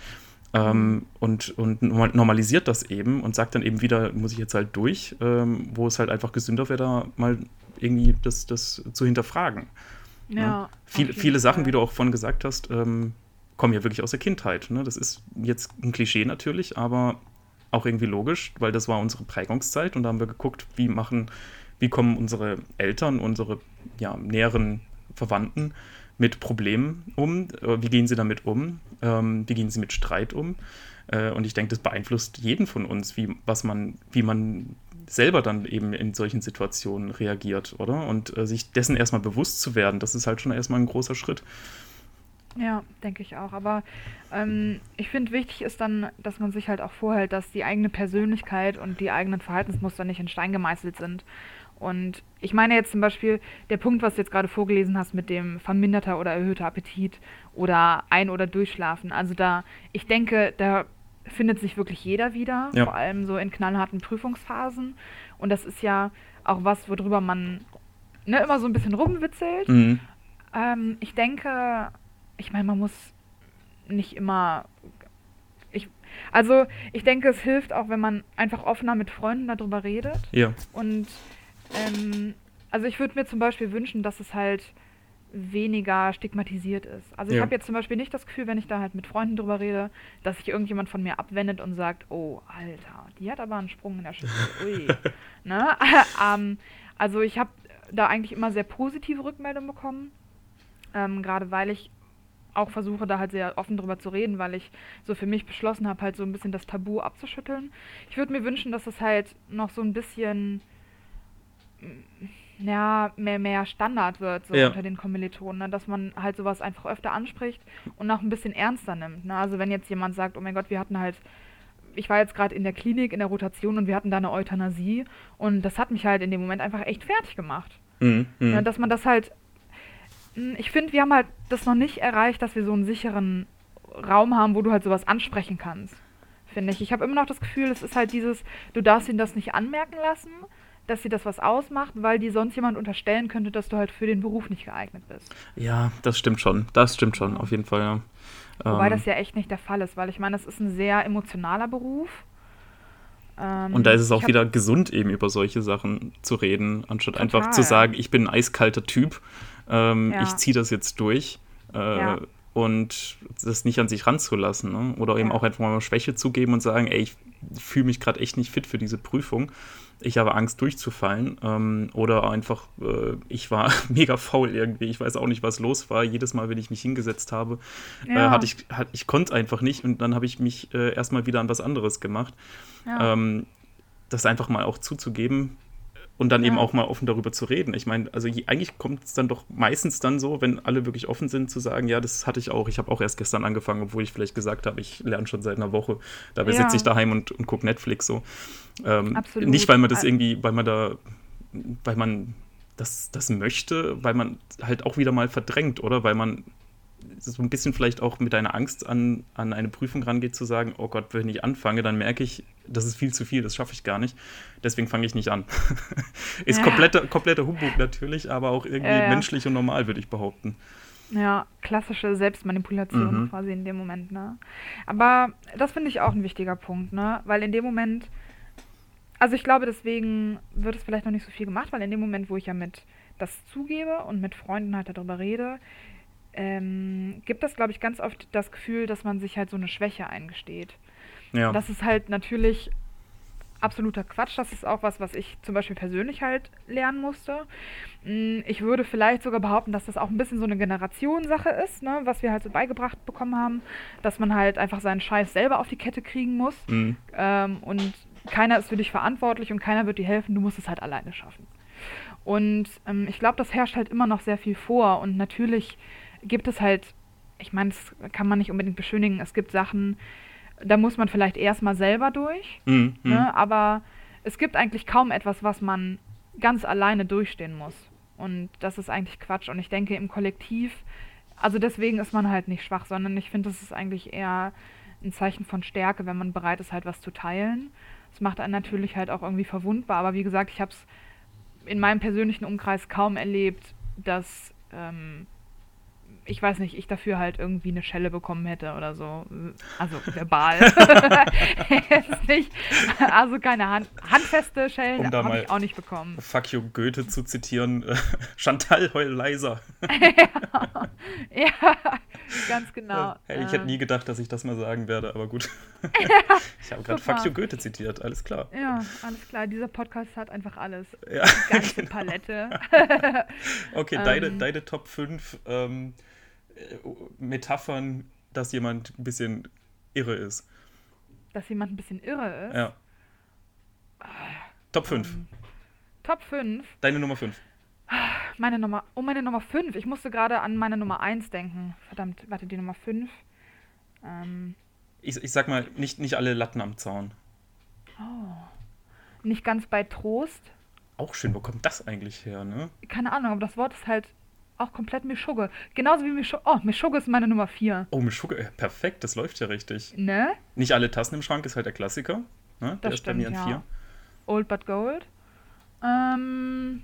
Ähm, und, und normal- normalisiert das eben und sagt dann eben wieder, muss ich jetzt halt durch, ähm, wo es halt einfach gesünder wäre, da mal irgendwie das, das zu hinterfragen. ja, Ne? Viele, jeden viele Sachen, wie du auch vorhin gesagt hast, ähm, kommen ja wirklich aus der Kindheit. Ne? Das ist jetzt ein Klischee natürlich, aber auch irgendwie logisch, weil das war unsere Prägungszeit und da haben wir geguckt, wie machen, wie kommen unsere Eltern, unsere ja, näheren Verwandten mit Problemen um, äh, wie gehen sie damit um, ähm, wie gehen sie mit Streit um. Äh, und ich denke, das beeinflusst jeden von uns, wie, was man, wie man selber dann eben in solchen Situationen reagiert, oder? Und äh, sich dessen erstmal bewusst zu werden, das ist halt schon erstmal ein großer Schritt. Ja, denke ich auch. Aber ähm, ich finde, wichtig ist dann, dass man sich halt auch vorhält, dass die eigene Persönlichkeit und die eigenen Verhaltensmuster nicht in Stein gemeißelt sind. Und ich meine jetzt zum Beispiel, der Punkt, was du jetzt gerade vorgelesen hast mit dem verminderter oder erhöhter Appetit oder ein- oder durchschlafen. Also da, ich denke, da findet sich wirklich jeder wieder, Ja. vor allem so in knallharten Prüfungsphasen. Und das ist ja auch was, worüber man ne, immer so ein bisschen rumwitzelt. Mhm. Ähm, ich denke, ich meine, man muss nicht immer. Ich, also, ich denke, es hilft auch, wenn man einfach offener mit Freunden darüber redet. Ja. Und ähm, also ich würde mir zum Beispiel wünschen, dass es halt weniger stigmatisiert ist. Also ich Ja. habe jetzt zum Beispiel nicht das Gefühl, wenn ich da halt mit Freunden drüber rede, dass sich irgendjemand von mir abwendet und sagt, oh, Alter, die hat aber einen Sprung in der Schüssel. Ui. ne? ähm, also ich habe da eigentlich immer sehr positive Rückmeldungen bekommen. Ähm, Gerade weil ich auch versuche, da halt sehr offen drüber zu reden, weil ich so für mich beschlossen habe, halt so ein bisschen das Tabu abzuschütteln. Ich würde mir wünschen, dass es halt noch so ein bisschen mm, ja, mehr, mehr Standard wird so Ja. unter den Kommilitonen, ne? dass man halt sowas einfach öfter anspricht und auch ein bisschen ernster nimmt. Ne? Also wenn jetzt jemand sagt, oh mein Gott, wir hatten halt, ich war jetzt gerade in der Klinik in der Rotation und wir hatten da eine Euthanasie und das hat mich halt in dem Moment einfach echt fertig gemacht. Mhm. Mhm. Ja, dass man das halt. Mm, Ich finde, wir haben halt das noch nicht erreicht, dass wir so einen sicheren Raum haben, wo du halt sowas ansprechen kannst. Finde ich. Ich habe immer noch das Gefühl, es ist halt dieses, du darfst ihnen das nicht anmerken lassen, dass sie das was ausmacht, weil die sonst jemand unterstellen könnte, dass du halt für den Beruf nicht geeignet bist. ja, das stimmt schon. Das stimmt schon, auf jeden Fall, ja. Wobei Ähm, das ja echt nicht der Fall ist, weil ich meine, es ist ein sehr emotionaler Beruf. Ähm, Und da ist es auch wieder gesund, eben über solche Sachen zu reden, anstatt einfach Total. zu sagen, ich bin ein eiskalter Typ, ähm, Ja. ich ziehe das jetzt durch. Äh, Ja. Und das nicht an sich ranzulassen. Ne? Oder eben Ja. auch einfach mal Schwäche zugeben und sagen, ey, ich fühle mich gerade echt nicht fit für diese Prüfung. Ich habe Angst durchzufallen. Ähm, oder einfach, äh, ich war mega faul irgendwie. Ich weiß auch nicht, was los war. Jedes Mal, wenn ich mich hingesetzt habe, äh, Ja. hatte ich, hat, ich konnte einfach nicht und dann habe ich mich äh, erstmal wieder an was anderes gemacht. Ja. Ähm, das einfach mal auch zuzugeben, und dann Ja. eben auch mal offen darüber zu reden. Ich meine, also je- eigentlich kommt es dann doch meistens dann so, wenn alle wirklich offen sind, zu sagen, ja, das hatte ich auch. Ich habe auch erst gestern angefangen, obwohl ich vielleicht gesagt habe, ich lerne schon seit einer Woche. Dabei Ja. sitze ich daheim und, und gucke Netflix so. Ähm, Absolut. Nicht, weil man das irgendwie, weil man da, weil man das, das möchte, weil man halt auch wieder mal verdrängt, oder? Weil man so ein bisschen vielleicht auch mit einer Angst an, an eine Prüfung rangeht, zu sagen, oh Gott, wenn ich anfange, dann merke ich, das ist viel zu viel, das schaffe ich gar nicht. Deswegen fange ich nicht an. ist Ja. kompletter, kompletter Humbug natürlich, aber auch irgendwie Ja, ja. menschlich und normal, würde ich behaupten. Ja, klassische Selbstmanipulation Mhm. quasi in dem Moment, ne? Aber das finde ich auch ein wichtiger Punkt, ne? Weil in dem Moment, also ich glaube, deswegen wird es vielleicht noch nicht so viel gemacht, weil in dem Moment, wo ich ja mit das zugebe und mit Freunden halt darüber rede, ähm, gibt es, glaube ich, ganz oft das Gefühl, dass man sich halt so eine Schwäche eingesteht. Ja. Das ist halt natürlich absoluter Quatsch. Das ist auch was, was ich zum Beispiel persönlich halt lernen musste. Mm, Ich würde vielleicht sogar behaupten, dass das auch ein bisschen so eine Generationssache ist, ne? was wir halt so beigebracht bekommen haben, dass man halt einfach seinen Scheiß selber auf die Kette kriegen muss. Mhm. Ähm, und keiner ist für dich verantwortlich und keiner wird dir helfen. Du musst es halt alleine schaffen. Und ähm, ich glaube, das herrscht halt immer noch sehr viel vor. Und natürlich gibt es halt, ich meine, das kann man nicht unbedingt beschönigen. Es gibt Sachen, da muss man vielleicht erstmal selber durch. Mhm. Mhm. Ne? Aber es gibt eigentlich kaum etwas, was man ganz alleine durchstehen muss. Und das ist eigentlich Quatsch. Und ich denke, im Kollektiv, also deswegen ist man halt nicht schwach, sondern ich finde, das ist eigentlich eher ein Zeichen von Stärke, wenn man bereit ist, halt was zu teilen. Das macht einen natürlich halt auch irgendwie verwundbar. Aber wie gesagt, ich habe es in meinem persönlichen Umkreis kaum erlebt, dass, ähm, ich weiß nicht, ich dafür halt irgendwie eine Schelle bekommen hätte oder so. Also verbal. Jetzt nicht. Also keine Hand, handfeste Schellen Um habe ich auch nicht bekommen. Fuck you, Goethe zu zitieren. äh, Chantal, heul leiser. Ja, ganz genau. Hey, ich hätte Ähm, nie gedacht, dass ich das mal sagen werde, aber gut. ich habe gerade. Fuck you, Goethe zitiert, alles klar. Ja, alles klar. Dieser Podcast hat einfach alles. Ja, Die ganze genau. Palette. Okay, deine, Ähm. deine Top 5 ähm, äh, Metaphern, dass jemand ein bisschen irre ist. Dass jemand ein bisschen irre ist. Ja. Top 5. Ähm, Top 5. Deine Nummer 5. Meine Nummer. Oh, meine Nummer 5. Ich musste gerade an meine Nummer 1 denken. Verdammt, warte, die Nummer 5. Ähm, Ich, ich sag mal, nicht, nicht alle Latten am Zaun. nicht ganz bei Trost. Auch schön, wo kommt das eigentlich her, ne? Keine Ahnung, aber das Wort ist halt auch komplett Mischugge. Genauso wie Mischugge. Oh, Mischugge ist meine Nummer 4. Oh, ja, perfekt, das läuft ja richtig. Ne? Nicht alle Tassen im Schrank ist halt der Klassiker. Ne? Der Das ist bei mir an ja. 4. Old but Gold. Ähm,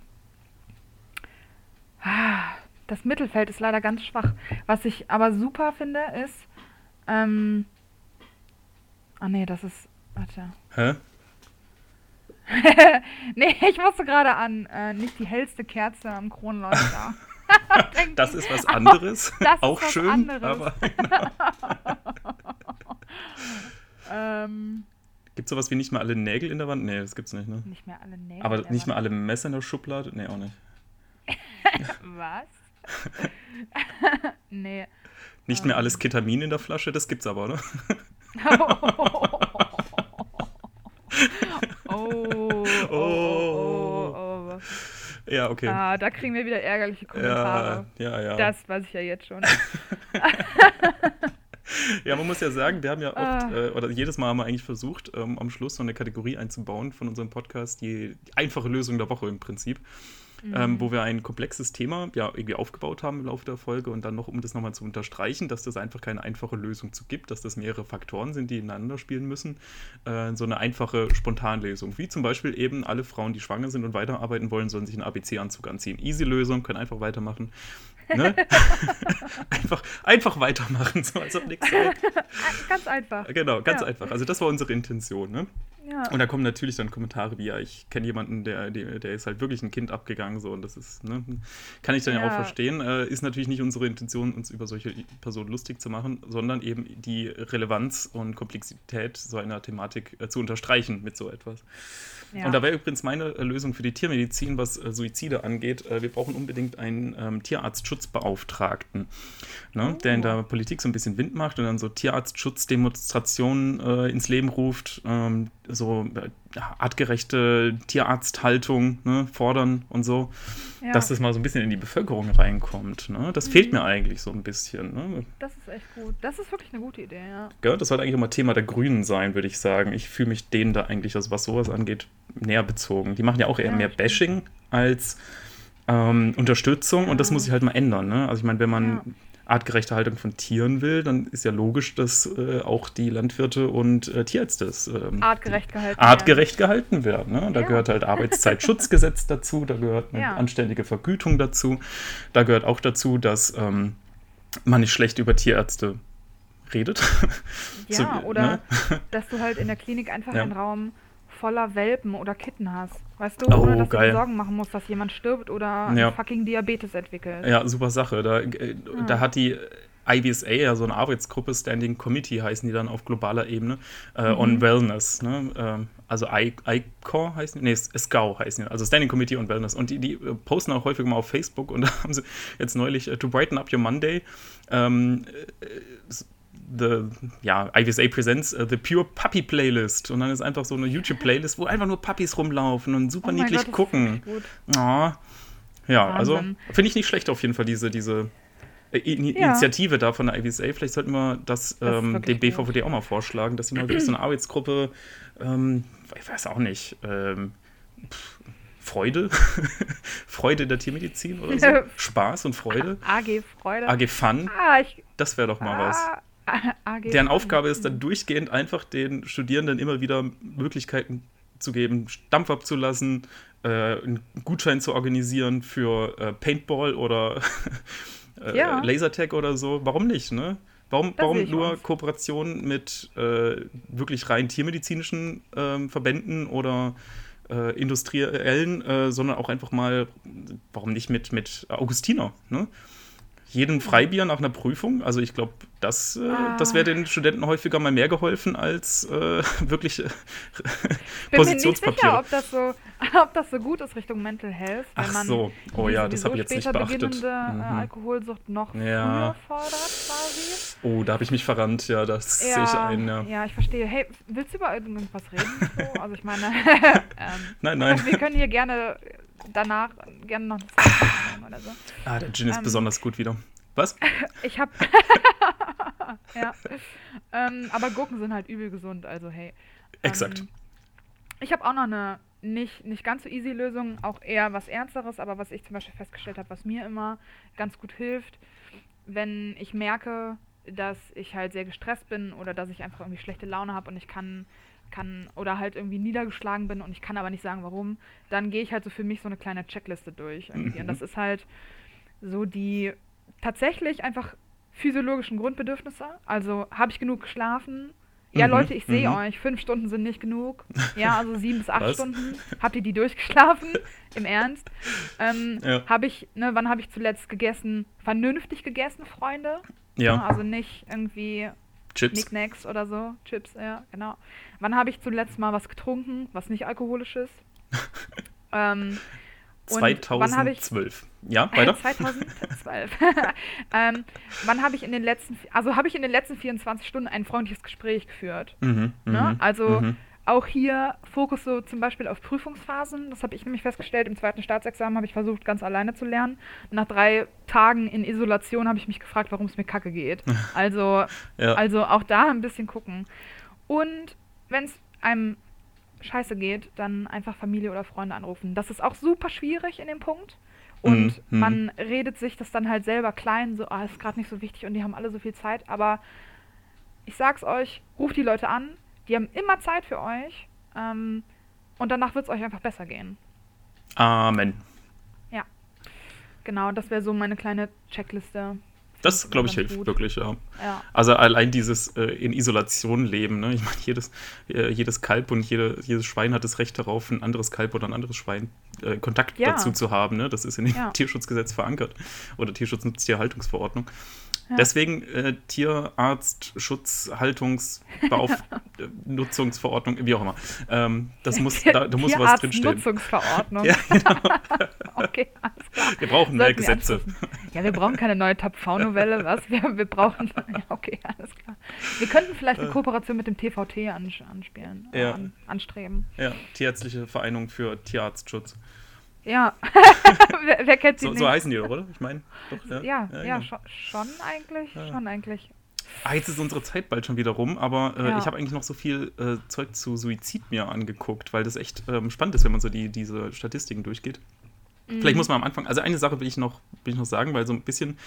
ah, das Mittelfeld ist leider ganz schwach. Was ich aber super finde, ist. Ähm, ah, nee, das ist. Warte. Hä? Nee, ich musste gerade an äh, nicht die hellste Kerze am Kronleuchter. Das ist was anderes. Das Auch was schön, anderes. aber ähm, gibt es sowas wie nicht mal alle Nägel in der Wand? Nee, das gibt's nicht, ne? nicht mehr alle Nägel. Aber der nicht mal Wand. alle Messer in der Schublade? Nee, auch nicht. Was? nee. Nicht mehr alles Ketamin in der Flasche, das gibt's aber, oder? oh, oh, oh, oh, oh. Ja, okay. Ah, da kriegen wir wieder ärgerliche ja, Kommentare. ja, ja. Das weiß ich ja jetzt schon. Ja, man muss ja sagen, wir haben ja oft, Ah. äh, oder jedes Mal haben wir eigentlich versucht, ähm, am Schluss so eine Kategorie einzubauen von unserem Podcast, die, die einfache Lösung der Woche im Prinzip, Mhm. ähm, wo wir ein komplexes Thema ja irgendwie aufgebaut haben im Laufe der Folge und dann noch, um das nochmal zu unterstreichen, dass das einfach keine einfache Lösung zu gibt, dass das mehrere Faktoren sind, die ineinander spielen müssen, äh, so eine einfache Spontanlösung, wie zum Beispiel eben alle Frauen, die schwanger sind und weiterarbeiten wollen, sollen sich einen ABC-Anzug anziehen. Easy Lösung, können einfach weitermachen. Ne? einfach, einfach weitermachen, so als ob nichts sei. Ganz einfach. Genau, ganz Ja. einfach. Also das war unsere Intention. Ne? Ja. Und da kommen natürlich dann Kommentare wie, ja, ich kenne jemanden, der, der, ist halt wirklich ein Kind abgegangen, so und das ist, ne, kann ich dann ja, Ja. auch verstehen. Äh, ist natürlich nicht unsere Intention, uns über solche Personen lustig zu machen, sondern eben die Relevanz und Komplexität so einer Thematik äh, zu unterstreichen mit so etwas. Ja. Und da wäre übrigens meine äh, Lösung für die Tiermedizin, was äh, Suizide angeht. Äh, wir brauchen unbedingt einen ähm, Tierarztschutzbeauftragten, ne, der in Oh. der Politik so ein bisschen Wind macht und dann so Tierarztschutzdemonstrationen äh, ins Leben ruft. Ähm, so artgerechte Tierarzthaltung ne, fordern und so, ja. dass das mal so ein bisschen in die Bevölkerung reinkommt. Ne? Das mhm. fehlt mir eigentlich so ein bisschen. Ne? Das ist echt gut. Das ist wirklich eine gute Idee, ja. ja das sollte eigentlich immer Thema der Grünen sein, würde ich sagen. Ich fühle mich denen da eigentlich, also was sowas angeht, näher bezogen. Die machen ja auch eher ja, mehr Bashing als ähm, Unterstützung und das muss sich halt mal ändern. Ne? Also ich meine, wenn man artgerechte Haltung von Tieren will, dann ist ja logisch, dass äh, auch die Landwirte und äh, Tierärzte ähm, artgerecht gehalten artgerecht werden. Gehalten werden ne? Da ja. gehört halt Arbeitszeitschutzgesetz dazu, da gehört eine ja. anständige Vergütung dazu, da gehört auch dazu, dass ähm, man nicht schlecht über Tierärzte redet. Ja, so, oder ne? dass du halt in der Klinik einfach ja. einen Raum voller Welpen oder Kitten hast. Weißt du, oh, ohne dass geil. du dir Sorgen machen musst, dass jemand stirbt oder ja. fucking Diabetes entwickelt. Ja, super Sache. Da, äh, ja. da hat die IBSA, ja so eine Arbeitsgruppe, Standing Committee heißen die dann auf globaler Ebene, äh, mhm. on Wellness. Ne? Ähm, also ICOR heißen die, nee, SCOW heißen die, also Standing Committee on Wellness. Und die, die äh, posten auch häufig mal auf Facebook und da haben sie jetzt neulich uh, To Brighten Up Your Monday ähm, the, ja, IVSA Presents uh, The Pure Puppy Playlist. Und dann ist einfach so eine YouTube-Playlist, wo einfach nur Puppies rumlaufen und super oh niedlich Gott, gucken. Oh. Ja, Wahnsinn. also finde ich nicht schlecht auf jeden Fall, diese, diese äh, Initiative ja. da von der IVSA. Vielleicht sollten wir das, das ähm, dem BVVD auch mal vorschlagen, dass sie mal so eine Arbeitsgruppe, ähm, ich weiß auch nicht, ähm, pff, Freude, Freude der Tiermedizin oder so, Spaß und Freude. AG Freude. AG Fun. Ah, ich, das wäre doch mal ah, was. AG Deren Aufgabe ist dann durchgehend einfach den Studierenden immer wieder Möglichkeiten zu geben, Dampf abzulassen, äh, einen Gutschein zu organisieren für äh, Paintball oder äh, ja. Lasertag oder so. Warum nicht, ne? Warum, warum nur aus. Kooperationen mit äh, wirklich rein tiermedizinischen ähm, Verbänden oder äh, industriellen, äh, sondern auch einfach mal, warum nicht mit, mit Augustiner, ne? Jedem Freibier nach einer Prüfung. Also ich glaube, das, äh, ah. das wäre den Studenten häufiger mal mehr geholfen als äh, wirklich äh, Positionspapiere. Ich bin mir nicht sicher, ob das, so, ob das so gut ist Richtung Mental Health. Wenn Ach so, oh ja, das habe ich jetzt nicht beachtet. beginnende äh, mhm. Alkoholsucht noch ja. früher fordert quasi. Oh, da habe ich mich verrannt, ja, das ja, sehe ich ein. Ja. ja, ich verstehe. Hey, willst du über irgendwas reden? So? Also ich meine, ähm, nein, nein. wir können hier gerne danach gerne noch eine oder so. Ah, der Gin ist ähm, besonders gut wieder. Was? ich hab. ja. Ähm, aber Gurken sind halt übel gesund, also hey. Exakt. Ähm, ich habe auch noch eine nicht, nicht ganz so easy Lösung, auch eher was Ernsteres, aber was ich zum Beispiel festgestellt habe, was mir immer ganz gut hilft, wenn ich merke, dass ich halt sehr gestresst bin oder dass ich einfach irgendwie schlechte Laune habe und ich kann kann oder halt irgendwie niedergeschlagen bin und ich kann aber nicht sagen, warum, dann gehe ich halt so für mich so eine kleine Checkliste durch. Irgendwie. Mhm. Und das ist halt so die tatsächlich einfach physiologischen Grundbedürfnisse. Also habe ich genug geschlafen? Ja, mhm. Leute, ich sehe mhm. euch. Fünf Stunden sind nicht genug. Ja, also sieben bis acht Was? Stunden. Habt ihr die durchgeschlafen? Im Ernst? Ähm, ja. Habe ich, ne, wann habe ich zuletzt gegessen? Vernünftig gegessen, Freunde? Ja. ja also nicht irgendwie Chips. Nicknacks oder so. Chips, ja, genau. Wann habe ich zuletzt mal was getrunken, was nicht alkoholisch ist? ähm, 2012. Ich, ja, weiter. 2012. ähm, wann habe ich in den letzten, also habe ich in den letzten 24 Stunden ein freundliches Gespräch geführt? Mhm, ne? Mhm, also mhm. Auch hier Fokus so zum Beispiel auf Prüfungsphasen. Das habe ich nämlich festgestellt. Im zweiten Staatsexamen habe ich versucht, ganz alleine zu lernen. Nach drei Tagen in Isolation habe ich mich gefragt, warum es mir kacke geht. Also, ja. also auch da ein bisschen gucken. Und wenn es einem scheiße geht, dann einfach Familie oder Freunde anrufen. Das ist auch super schwierig in dem Punkt. Und mhm. man redet sich das dann halt selber klein, so, ah, ist gerade nicht so wichtig und die haben alle so viel Zeit. Aber ich sag's euch, ruft die Leute an, die haben immer Zeit für euch. Ähm, und danach wird es euch einfach besser gehen. Amen. Ja. Genau, das wäre so meine kleine Checkliste das, glaube ich, hilft gut. wirklich, ja. ja. Also allein dieses äh, in Isolation leben, ne? Ich meine, jedes, äh, jedes Kalb und jede, jedes Schwein hat das Recht darauf, ein anderes Kalb oder ein anderes Schwein äh, Kontakt ja. dazu zu haben. Ne? Das ist in dem ja. Tierschutzgesetz verankert oder Tierschutz- und Tierhaltungsverordnung. Deswegen äh, Tierarzt, Schutz, Haltungs, Nutzungsverordnung, wie auch immer. Ähm, das muss, da, da muss was drinstehen. Nutzungsverordnung. ja, genau. okay, alles klar. Wir brauchen mehr Gesetze. Ja, wir brauchen keine neue Top-V-Novelle, was? Wir, wir brauchen. Ja, okay, alles klar. Wir könnten vielleicht eine Kooperation mit dem TVT anspielen, Ja. an, anstreben. Ja, Tierärztliche Vereinigung für Tierarztschutz. Ja. wer, wer kennt sie So, nicht? so heißen die doch, oder? Ich meine, doch, ja, ja, genau. schon, schon eigentlich, schon eigentlich. Ah, jetzt ist unsere Zeit bald schon wieder rum, aber äh, Ja. ich habe eigentlich noch so viel äh, Zeug zu Suizid mir angeguckt, weil das echt ähm, spannend ist, wenn man so die, diese Statistiken durchgeht. Mhm. Vielleicht muss man am Anfang, also eine Sache will ich noch, will ich noch sagen, weil so ein bisschen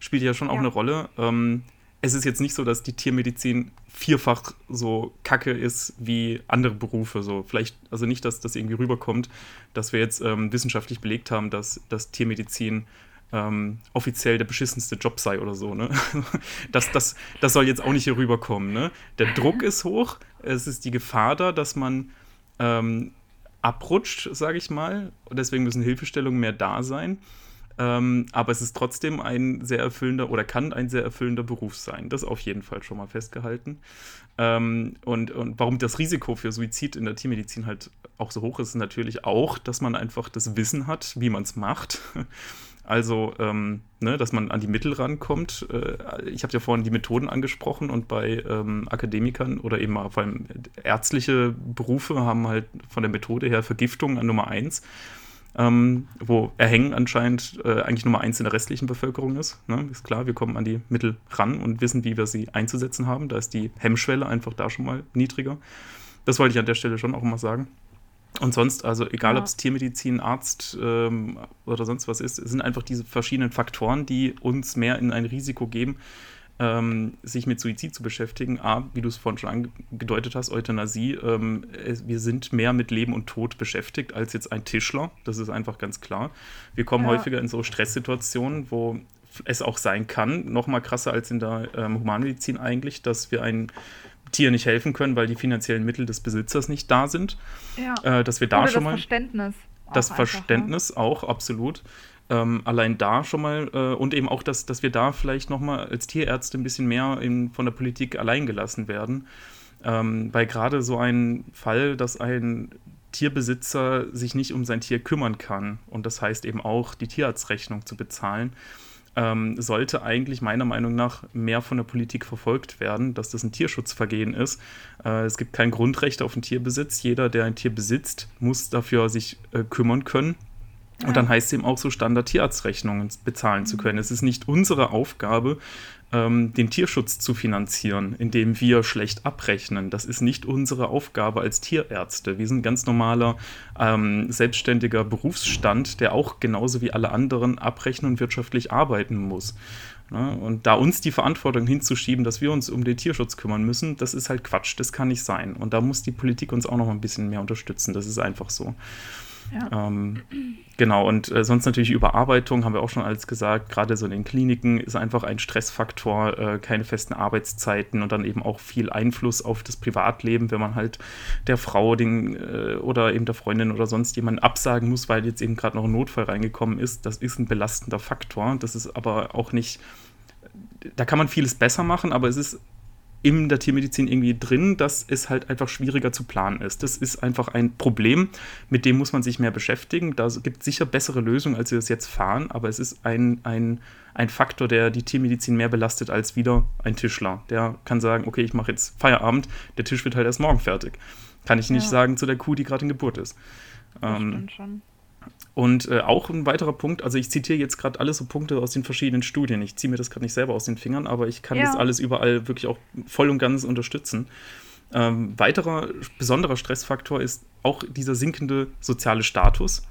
spielt ja schon auch Ja. eine Rolle. Ähm, es ist jetzt nicht so, dass die Tiermedizin vierfach so kacke ist wie andere Berufe. So vielleicht, also nicht, dass das irgendwie rüberkommt, dass wir jetzt ähm, wissenschaftlich belegt haben, dass, dass Tiermedizin ähm, offiziell der beschissenste Job sei oder so. Ne? Das, das, das soll jetzt auch nicht hier rüberkommen. Ne? Der Druck ist hoch, es ist die Gefahr da, dass man ähm, abrutscht, sage ich mal. Und deswegen müssen Hilfestellungen mehr da sein. Ähm, aber es ist trotzdem ein sehr erfüllender oder kann ein sehr erfüllender Beruf sein. Das auf jeden Fall schon mal festgehalten. Ähm, und, und warum das Risiko für Suizid in der Tiermedizin halt auch so hoch ist, ist natürlich auch, dass man einfach das Wissen hat, wie man es macht. Also, ähm, ne, dass man an die Mittel rankommt. Äh, ich habe ja vorhin die Methoden angesprochen und bei ähm, Akademikern oder eben vor allem ärztliche Berufe haben halt von der Methode her Vergiftung an Nummer eins ähm, wo Erhängen anscheinend äh, eigentlich Nummer eins in der restlichen Bevölkerung ist. Ne? Ist klar, wir kommen an die Mittel ran und wissen, wie wir sie einzusetzen haben. Da ist die Hemmschwelle einfach da schon mal niedriger. Das wollte ich an der Stelle schon auch mal sagen. Und sonst, also egal Ja. ob es Tiermedizin, Arzt ähm, oder sonst was ist, es sind einfach diese verschiedenen Faktoren, die uns mehr in ein Risiko geben, ähm, sich mit Suizid zu beschäftigen. A, wie du es vorhin schon angedeutet hast, Euthanasie. Ähm, wir sind mehr mit Leben und Tod beschäftigt als jetzt ein Tischler. Das ist einfach ganz klar. Wir kommen Ja. häufiger in so Stresssituationen, wo es auch sein kann, noch mal krasser als in der ähm, Humanmedizin eigentlich, dass wir ein Tier nicht helfen können, weil die finanziellen Mittel des Besitzers nicht da sind. Ja. Äh, dass wir da Oder schon das mal Verständnis. das einfach, ne? Verständnis auch, absolut. Ähm, allein da schon mal äh, und eben auch, dass, dass wir da vielleicht nochmal als Tierärzte ein bisschen mehr in, von der Politik allein gelassen werden. Ähm, weil gerade so ein Fall, dass ein Tierbesitzer sich nicht um sein Tier kümmern kann und das heißt eben auch die Tierarztrechnung zu bezahlen, ähm, sollte eigentlich meiner Meinung nach mehr von der Politik verfolgt werden, dass das ein Tierschutzvergehen ist. Äh, es gibt kein Grundrecht auf den Tierbesitz. Jeder, der ein Tier besitzt, muss dafür sich äh, kümmern können. Und dann heißt es eben auch so, Standard-Tierarztrechnungen bezahlen zu können. Es ist nicht unsere Aufgabe, ähm, den Tierschutz zu finanzieren, indem wir schlecht abrechnen. Das ist nicht unsere Aufgabe als Tierärzte. Wir sind ein ganz normaler, ähm, selbstständiger Berufsstand, der auch genauso wie alle anderen abrechnen und wirtschaftlich arbeiten muss. Ne? Und da uns die Verantwortung hinzuschieben, dass wir uns um den Tierschutz kümmern müssen, das ist halt Quatsch. Das kann nicht sein. Und da muss die Politik uns auch noch ein bisschen mehr unterstützen. Das ist einfach so. Ja. Ähm, genau, und äh, sonst natürlich Überarbeitung, haben wir auch schon alles gesagt. Gerade so in den Kliniken ist einfach ein Stressfaktor, äh, keine festen Arbeitszeiten und dann eben auch viel Einfluss auf das Privatleben, wenn man halt der Frau den, äh, oder eben der Freundin oder sonst jemanden absagen muss, weil jetzt eben gerade noch ein Notfall reingekommen ist. Das ist ein belastender Faktor. Das ist aber auch nicht, da kann man vieles besser machen, aber es ist in der Tiermedizin irgendwie drin, dass es halt einfach schwieriger zu planen ist. Das ist einfach ein Problem, mit dem muss man sich mehr beschäftigen. Da gibt es sicher bessere Lösungen, als wir das jetzt fahren, aber es ist ein, ein, ein Faktor, der die Tiermedizin mehr belastet als wieder ein Tischler. Der kann sagen, okay, ich mache jetzt Feierabend, der Tisch wird halt erst morgen fertig. Kann ich nicht Ja. sagen zu der Kuh, die gerade in Geburt ist. Das Ähm, stimmt schon. Und äh, auch ein weiterer Punkt, also ich zitiere jetzt gerade alle so Punkte aus den verschiedenen Studien. Ich ziehe mir das gerade nicht selber aus den Fingern, aber ich kann Ja. das alles überall wirklich auch voll und ganz unterstützen. Ähm, weiterer besonderer Stressfaktor ist auch dieser sinkende soziale Status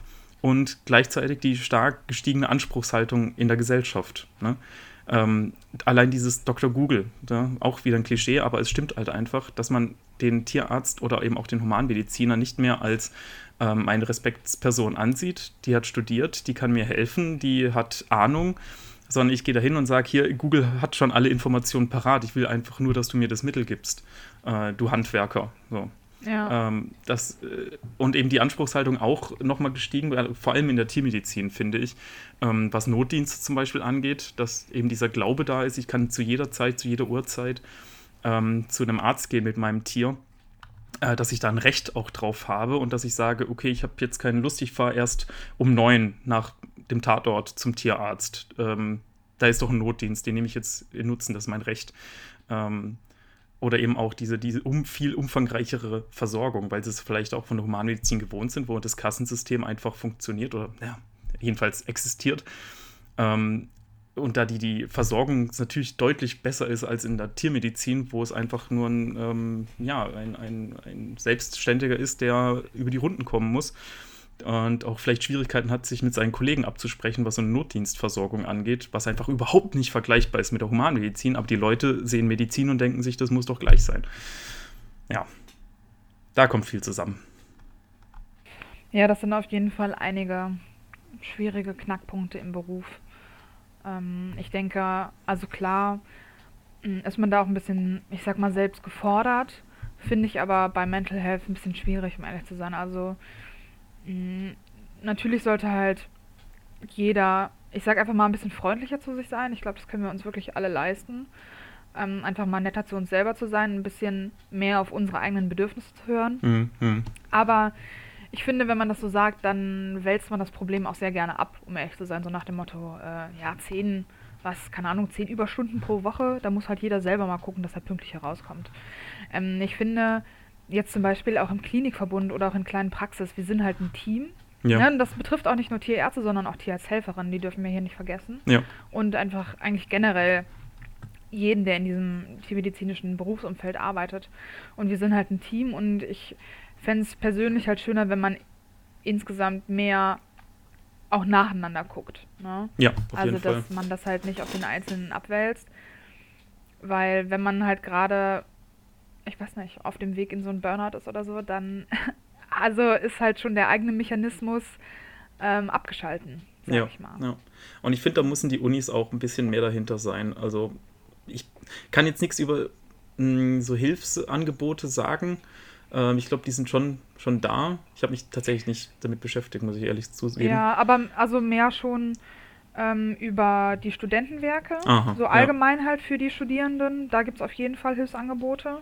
und gleichzeitig die stark gestiegene Anspruchshaltung in der Gesellschaft. Ne? Ähm, allein dieses Dr. Google, ne? auch wieder ein Klischee, aber es stimmt halt einfach, dass man den Tierarzt oder eben auch den Humanmediziner nicht mehr als ähm, eine Respektsperson ansieht. Die hat studiert, die kann mir helfen, die hat Ahnung, sondern ich gehe dahin und sage, hier, Google hat schon alle Informationen parat, ich will einfach nur, dass du mir das Mittel gibst, äh, du Handwerker. So. Ja. Ähm, das, äh, und eben die Anspruchshaltung auch nochmal gestiegen, vor allem in der Tiermedizin, finde ich, ähm, was Notdienste zum Beispiel angeht, dass eben dieser Glaube da ist, ich kann zu jeder Zeit, zu jeder Uhrzeit ähm, zu einem Arzt gehen mit meinem Tier, äh, dass ich da ein Recht auch drauf habe und dass ich sage, okay, ich habe jetzt keine Lust, ich fahre erst um neun nach dem Tatort zum Tierarzt. Ähm, da ist doch ein Notdienst, den nehme ich jetzt in Nutzen, das ist mein Recht. Ähm, oder eben auch diese, diese um, viel umfangreichere Versorgung, weil sie es vielleicht auch von der Humanmedizin gewohnt sind, wo das Kassensystem einfach funktioniert oder ja, jedenfalls existiert. Ähm, und da die, die Versorgung natürlich deutlich besser ist als in der Tiermedizin, wo es einfach nur ein, ähm, ja, ein, ein, ein Selbstständiger ist, der über die Runden kommen muss und auch vielleicht Schwierigkeiten hat, sich mit seinen Kollegen abzusprechen, was so eine Notdienstversorgung angeht, was einfach überhaupt nicht vergleichbar ist mit der Humanmedizin. Aber die Leute sehen Medizin und denken sich, das muss doch gleich sein. Ja, da kommt viel zusammen. Ja, das sind auf jeden Fall einige schwierige Knackpunkte im Beruf. Ähm, ich denke, also klar hm, ist man da auch ein bisschen, ich sag mal, selbst gefordert. Finde ich aber bei Mental Health ein bisschen schwierig, um ehrlich zu sein. Also natürlich sollte halt jeder, ich sag einfach mal, ein bisschen freundlicher zu sich sein. Ich glaube, das können wir uns wirklich alle leisten. Ähm, einfach mal netter zu uns selber zu sein, ein bisschen mehr auf unsere eigenen Bedürfnisse zu hören. Mhm. Aber ich finde, wenn man das so sagt, dann wälzt man das Problem auch sehr gerne ab, um ehrlich zu sein. So nach dem Motto, äh, ja, zehn, was, keine Ahnung, zehn Überstunden pro Woche, da muss halt jeder selber mal gucken, dass er pünktlich herauskommt. Ähm, ich finde, jetzt zum Beispiel auch im Klinikverbund oder auch in kleinen Praxis, wir sind halt ein Team. Ja. ja. das betrifft auch nicht nur Tierärzte, sondern auch Tierarzthelferinnen, die dürfen wir hier nicht vergessen. Ja. Und einfach eigentlich generell jeden, der in diesem tiermedizinischen Berufsumfeld arbeitet. Und wir sind halt ein Team und ich fände es persönlich halt schöner, wenn man insgesamt mehr auch nacheinander guckt. Ne? Ja, auf also, jeden dass man das halt nicht auf den Einzelnen abwälzt. Weil wenn man halt gerade, ich weiß nicht, auf dem Weg in so einen Burnout ist oder so, dann also ist halt schon der eigene Mechanismus ähm, abgeschalten, sag ja, ich mal. Ja. Und ich finde, da müssen die Unis auch ein bisschen mehr dahinter sein. Also ich kann jetzt nichts über mh, hm, so Hilfsangebote sagen, ähm, ich glaube, die sind schon, schon da. Ich habe mich tatsächlich nicht damit beschäftigt, muss ich ehrlich zugeben. Ja, aber also mehr schon ähm, über die Studentenwerke. Aha, so allgemein ja. halt für die Studierenden. Da gibt es auf jeden Fall Hilfsangebote.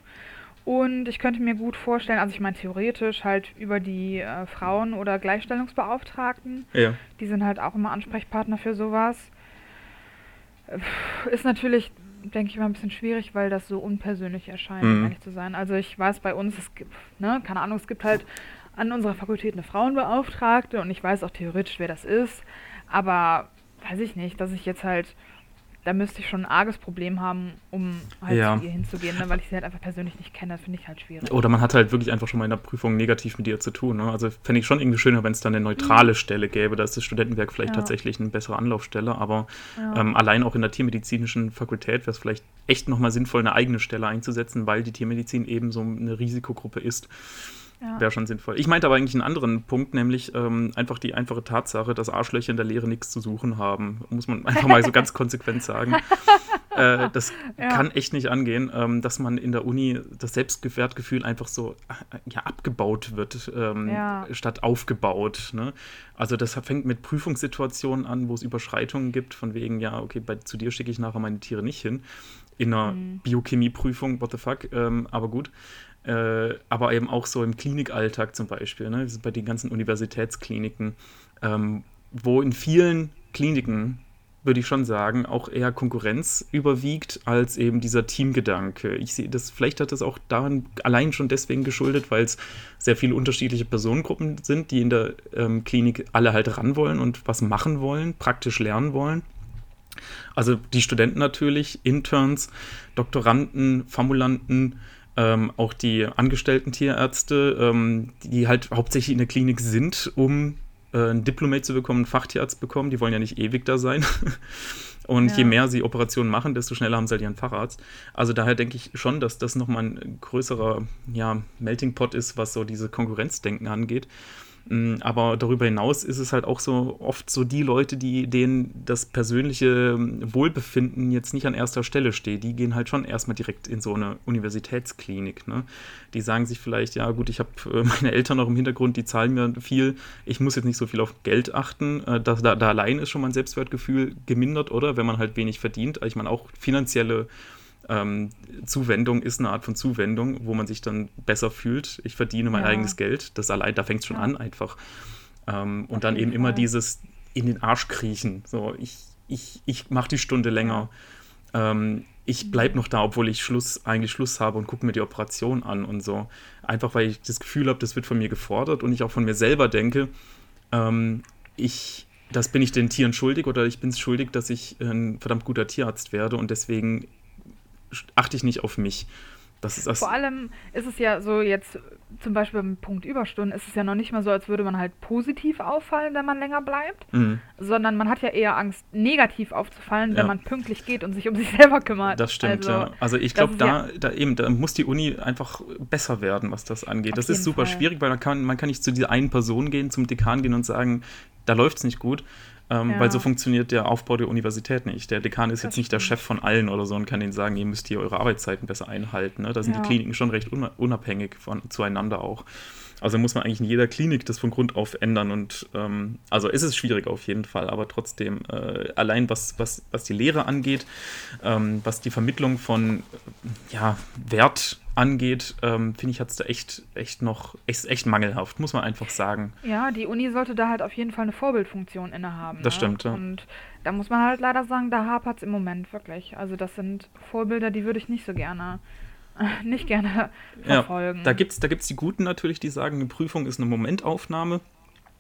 Und ich könnte mir gut vorstellen, also ich meine theoretisch halt über die äh, Frauen- oder Gleichstellungsbeauftragten. Ja. Die sind halt auch immer Ansprechpartner für sowas. Ist natürlich denke ich mal, ein bisschen schwierig, weil das so unpersönlich erscheint, mhm. ehrlich zu sein. Also ich weiß bei uns, es gibt, ne, keine Ahnung, es gibt halt an unserer Fakultät eine Frauenbeauftragte und ich weiß auch theoretisch, wer das ist, aber weiß ich nicht, dass ich jetzt halt da müsste ich schon ein arges Problem haben, um halt ja. zu ihr hinzugehen, ne? weil ich sie halt einfach persönlich nicht kenne, finde ich halt schwierig. Oder man hat halt wirklich einfach schon mal in der Prüfung negativ mit ihr zu tun. Ne? Also fände ich schon irgendwie schöner, wenn es dann eine neutrale mhm. Stelle gäbe. Da ist das Studentenwerk vielleicht ja. tatsächlich eine bessere Anlaufstelle, aber ja. ähm, allein auch in der tiermedizinischen Fakultät wäre es vielleicht echt nochmal sinnvoll, eine eigene Stelle einzusetzen, weil die Tiermedizin eben so eine Risikogruppe ist. Ja. Wäre schon sinnvoll. Ich meinte aber eigentlich einen anderen Punkt, nämlich ähm, einfach die einfache Tatsache, dass Arschlöcher in der Lehre nichts zu suchen haben. Muss man einfach mal so ganz konsequent sagen. Äh, das ja. kann echt nicht angehen, ähm, dass man in der Uni das Selbstwertgefühl einfach so äh, ja, abgebaut wird, ähm, ja. statt aufgebaut. Ne? Also das fängt mit Prüfungssituationen an, wo es Überschreitungen gibt, von wegen, ja, okay, bei, zu dir schicke ich nachher meine Tiere nicht hin. In einer mhm. Biochemieprüfung, what the fuck, ähm, aber gut. Äh, aber eben auch so im Klinikalltag zum Beispiel, ne? bei den ganzen Universitätskliniken, ähm, wo in vielen Kliniken, würde ich schon sagen, auch eher Konkurrenz überwiegt als eben dieser Teamgedanke. Ich sehe das, vielleicht hat das auch daran allein schon deswegen geschuldet, weil es sehr viele unterschiedliche Personengruppen sind, die in der ähm, Klinik alle halt ran wollen und was machen wollen, praktisch lernen wollen. Also die Studenten natürlich, Interns, Doktoranden, Formulanten, ähm, auch die angestellten Tierärzte, ähm, die halt hauptsächlich in der Klinik sind, um äh, ein Diplomate zu bekommen, einen Fachtierarzt bekommen. Die wollen ja nicht ewig da sein. Und ja. je mehr sie Operationen machen, desto schneller haben sie halt ihren Facharzt. Also daher denke ich schon, dass das nochmal ein größerer ja, Melting Pot ist, was so diese Konkurrenzdenken angeht. Mm, aber darüber hinaus ist es halt auch so oft so die Leute, die denen das persönliche ähm, Wohlbefinden jetzt nicht an erster Stelle steht, die gehen halt schon erstmal direkt in so eine Universitätsklinik. Ne? Die sagen sich vielleicht, ja gut, ich habe äh, meine Eltern noch im Hintergrund, die zahlen mir viel, ich muss jetzt nicht so viel auf Geld achten. Äh, da, da, da allein ist schon mein Selbstwertgefühl gemindert, oder? Wenn man halt wenig verdient. Ich meine, auch finanzielle ähm, Zuwendung ist eine Art von Zuwendung, wo man sich dann besser fühlt. Ich verdiene mein ja. eigenes Geld. Das allein, da fängt es schon ja. an einfach. Ähm, und dann eben Fall. immer dieses in den Arsch kriechen. So, ich, ich, ich mache die Stunde länger. Ähm, ich bleibe noch da, obwohl ich Schluss, eigentlich Schluss habe und gucke mir die Operation an und so. Einfach weil ich das Gefühl habe, das wird von mir gefordert und ich auch von mir selber denke, ähm, ich, das bin ich den Tieren schuldig oder ich bin es schuldig, dass ich ein verdammt guter Tierarzt werde und deswegen achte ich nicht auf mich. Das ist das Vor allem ist es ja so jetzt zum Beispiel beim Punkt Überstunden ist es ja noch nicht mal so, als würde man halt positiv auffallen, wenn man länger bleibt, Mhm. sondern man hat ja eher Angst, negativ aufzufallen, wenn Ja. man pünktlich geht und sich um sich selber kümmert. Das stimmt, also, ja. Also ich glaube, da, ja- da eben, da muss die Uni einfach besser werden, was das angeht. Auf das ist super Fall. schwierig, weil man kann, man kann nicht zu dieser einen Person gehen, zum Dekan gehen und sagen, da läuft es nicht gut. Ähm, Ja. Weil so funktioniert der Aufbau der Universität nicht. Der Dekan ist Das jetzt nicht der. Chef von allen oder so und kann ihnen sagen, ihr müsst hier eure Arbeitszeiten besser einhalten. Ne? Da sind Ja. die Kliniken schon recht una- unabhängig von, zueinander auch. Also muss man eigentlich in jeder Klinik das von Grund auf ändern. Und ähm, also ist es schwierig auf jeden Fall, aber trotzdem, äh, allein was, was, was die Lehre angeht, ähm, was die Vermittlung von äh, ja, Wert angeht, ähm, finde ich, hat es da echt, echt noch, echt, echt mangelhaft, muss man einfach sagen. Ja, die Uni sollte da halt auf jeden Fall eine Vorbildfunktion innehaben. Das ne? stimmt, ja. Und da muss man halt leider sagen, da hapert es im Moment wirklich. Also das sind Vorbilder, die würde ich nicht so gerne, nicht gerne verfolgen. Ja, da gibt es da gibt's die Guten natürlich, die sagen, eine Prüfung ist eine Momentaufnahme.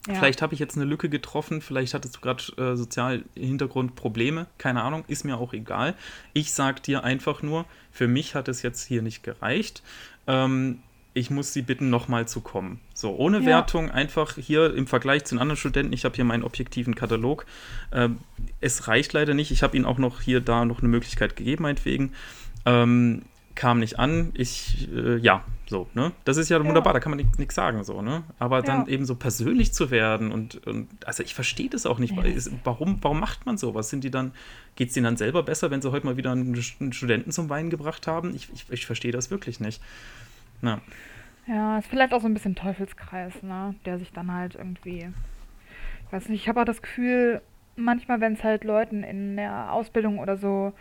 Ja. Vielleicht habe ich jetzt eine Lücke getroffen, vielleicht hattest du gerade äh, sozial Hintergrund Probleme, keine Ahnung, ist mir auch egal. Ich sage dir einfach nur, für mich hat es jetzt hier nicht gereicht. Ähm, ich muss Sie bitten, nochmal zu kommen. So, ohne Ja. Wertung, einfach hier im Vergleich zu den anderen Studenten, ich habe hier meinen objektiven Katalog. Ähm, es reicht leider nicht. Ich habe Ihnen auch noch hier da noch eine Möglichkeit gegeben, meinetwegen. Ähm, kam nicht an. Ich, äh, ja, so, ne? Das ist ja, Ja. wunderbar, da kann man nichts sagen, so, ne? Aber dann Ja. eben so persönlich zu werden und, und also ich verstehe das auch nicht. Ja. Warum, warum macht man sowas? Sind die dann, geht es denen dann selber besser, wenn sie heute mal wieder einen, einen Studenten zum Weinen gebracht haben? Ich, ich, ich verstehe das wirklich nicht. Na, Ja, ist vielleicht auch so ein bisschen Teufelskreis, ne? Der sich dann halt irgendwie. Ich weiß nicht, ich habe auch das Gefühl, manchmal, wenn es halt Leuten in der Ausbildung oder so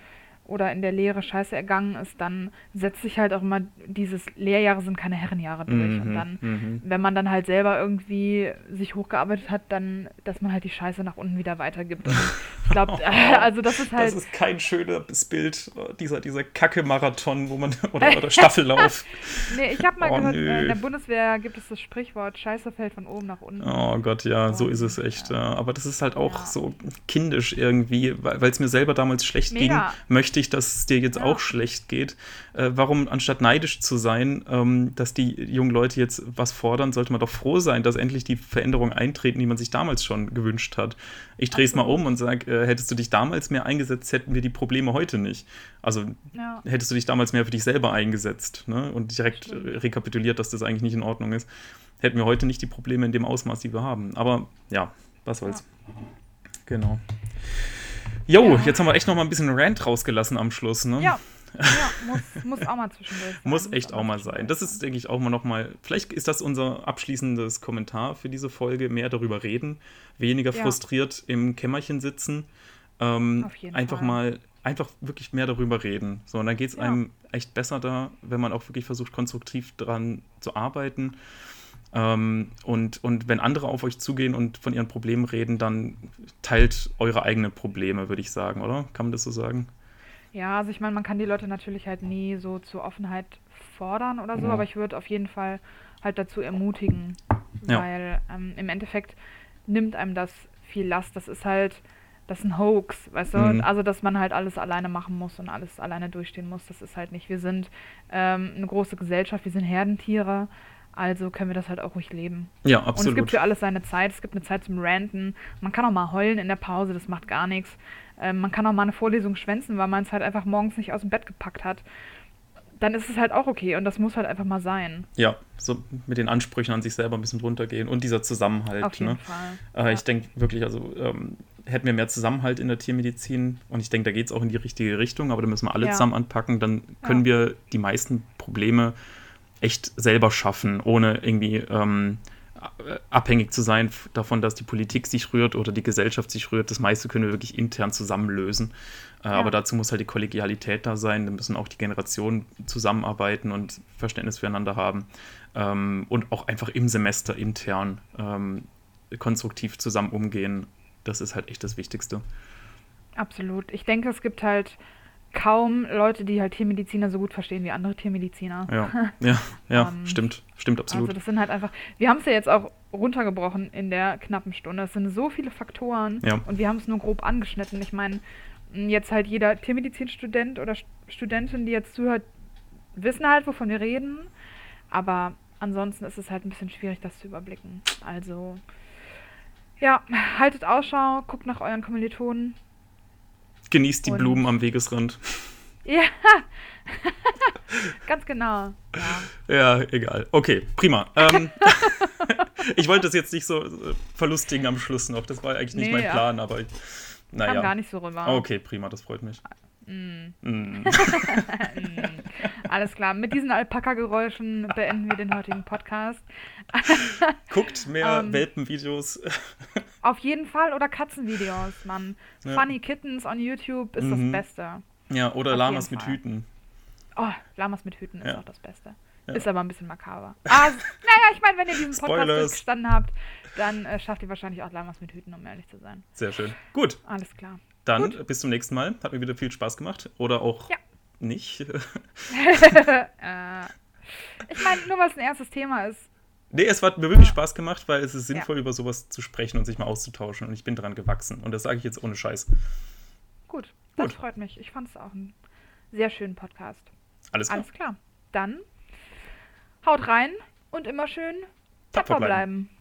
oder in der Lehre scheiße ergangen ist, dann setzt sich halt auch immer dieses Lehrjahre sind keine Herrenjahre durch. Mhm, Und dann, mhm. wenn man dann halt selber irgendwie sich hochgearbeitet hat, dann, dass man halt die Scheiße nach unten wieder weitergibt. Und ich glaube, also das ist halt. Das ist kein schönes Bild, dieser, dieser Kacke-Marathon, wo man, oder, oder Staffellauf. Nee, ich habe mal Oh, gehört, nö. äh, in der Bundeswehr gibt es das Sprichwort, Scheiße fällt von oben nach unten. Oh Gott, ja, so ist es echt. Ja. Aber das ist halt auch Ja. so kindisch irgendwie, weil es mir selber damals schlecht Mega. ging, möchte ich, dass es dir jetzt Ja. auch schlecht geht. Äh, warum, anstatt neidisch zu sein, ähm, dass die jungen Leute jetzt was fordern, sollte man doch froh sein, dass endlich die Veränderungen eintreten, die man sich damals schon gewünscht hat. Ich drehe es mal um und sage, äh, hättest du dich damals mehr eingesetzt, hätten wir die Probleme heute nicht. Also Ja. hättest du dich damals mehr für dich selber eingesetzt ne? und direkt Stimmt. äh, rekapituliert, dass das eigentlich nicht in Ordnung ist, hätten wir heute nicht die Probleme in dem Ausmaß, die wir haben. Aber ja, was soll's. Genau. Jo, Ja. jetzt haben wir echt noch mal ein bisschen Rant rausgelassen am Schluss. Ne? Ja, ja muss, muss auch mal zwischendurch sein. Muss echt auch mal sein. Das ist, denke ich, auch mal noch mal. Vielleicht ist das unser abschließendes Kommentar für diese Folge. Mehr darüber reden, weniger Ja. frustriert im Kämmerchen sitzen. Ähm, Auf jeden einfach Fall. mal, einfach wirklich mehr darüber reden. So, und dann geht es einem echt besser da, wenn man auch wirklich versucht, konstruktiv dran zu arbeiten. Ähm, und, und wenn andere auf euch zugehen und von ihren Problemen reden, dann teilt eure eigenen Probleme, würde ich sagen, oder? Kann man das so sagen? Ja, also ich meine, man kann die Leute natürlich halt nie so zur Offenheit fordern oder so, Ja. aber ich würde auf jeden Fall halt dazu ermutigen, Ja. weil ähm, im Endeffekt nimmt einem das viel Last. Das ist halt, das ist ein Hoax, weißt du? Mhm. Also, dass man halt alles alleine machen muss und alles alleine durchstehen muss, das ist halt nicht. Wir sind ähm, eine große Gesellschaft, wir sind Herdentiere, also können wir das halt auch ruhig leben. Ja, Und es gibt absolut. für alles seine Zeit. Es gibt eine Zeit zum Ranten. Man kann auch mal heulen in der Pause, das macht gar nichts. Ähm, man kann auch mal eine Vorlesung schwänzen, weil man es halt einfach morgens nicht aus dem Bett gepackt hat. Dann ist es halt auch okay und das muss halt einfach mal sein. Ja, so mit den Ansprüchen an sich selber ein bisschen runtergehen und dieser Zusammenhalt. Auf jeden ne? Fall. Äh, Ja. Ich denke wirklich, also ähm, hätten wir mehr Zusammenhalt in der Tiermedizin und ich denke, da geht es auch in die richtige Richtung, aber da müssen wir alle Ja. zusammen anpacken, dann können wir die meisten Probleme echt selber schaffen, ohne irgendwie ähm, äh, abhängig zu sein davon, dass die Politik sich rührt oder die Gesellschaft sich rührt. Das meiste können wir wirklich intern zusammen lösen. Äh, Aber dazu muss halt die Kollegialität da sein. Da müssen auch die Generationen zusammenarbeiten und Verständnis füreinander haben. Ähm, und auch einfach im Semester intern ähm, konstruktiv zusammen umgehen. Das ist halt echt das Wichtigste. Absolut. Ich denke, es gibt halt kaum Leute, die halt Tiermediziner so gut verstehen wie andere Tiermediziner. Ja, ja, ja, Ähm, stimmt, stimmt absolut. Also das sind halt einfach, wir haben es ja jetzt auch runtergebrochen in der knappen Stunde. Es sind so viele Faktoren Ja. und wir haben es nur grob angeschnitten. Ich meine, jetzt halt jeder Tiermedizinstudent oder St- Studentin, die jetzt zuhört, wissen halt, wovon wir reden. Aber ansonsten ist es halt ein bisschen schwierig, das zu überblicken. Also, ja, haltet Ausschau, guckt nach euren Kommilitonen. Genießt die und- Blumen am Wegesrand. Ja, ganz genau. Ja. Ja, egal. Okay, prima. Ähm, ich wollte das jetzt nicht so verlustigen am Schluss noch. Das war eigentlich nicht Nee, mein ja. Plan, aber ich, Kam gar naja. nicht so rüber. Okay, prima, das freut mich. Mm. Mm. Alles klar, mit diesen Alpaka-Geräuschen beenden wir den heutigen Podcast. Guckt mehr Ähm. Welpenvideos. Auf jeden Fall oder Katzenvideos, Mann. Ja. Funny Kittens on YouTube ist Mhm. das Beste. Ja, oder Auf Lamas mit. Hüten. Oh, Lamas mit Hüten ist Ja. auch das Beste. Ja. Ist aber ein bisschen makaber. Ah, naja, ich meine, wenn ihr diesen Podcast durchgestanden habt, dann äh, schafft ihr wahrscheinlich auch Lamas mit Hüten, um ehrlich zu sein. Sehr schön. Gut, Alles klar. dann bis zum nächsten Mal. Hat mir wieder viel Spaß gemacht. Oder auch Ja. nicht. äh, ich meine, nur weil es ein erstes Thema ist. Nee, es hat mir wirklich Spaß gemacht, weil es ist Ja. sinnvoll, über sowas zu sprechen und sich mal auszutauschen. Und ich bin dran gewachsen. Und das sage ich jetzt ohne Scheiß. Gut, das Gut. freut mich. Ich fand es auch einen sehr schönen Podcast. Alles klar. Alles klar. Dann haut rein und immer schön Tapfer tapfer bleiben. bleiben.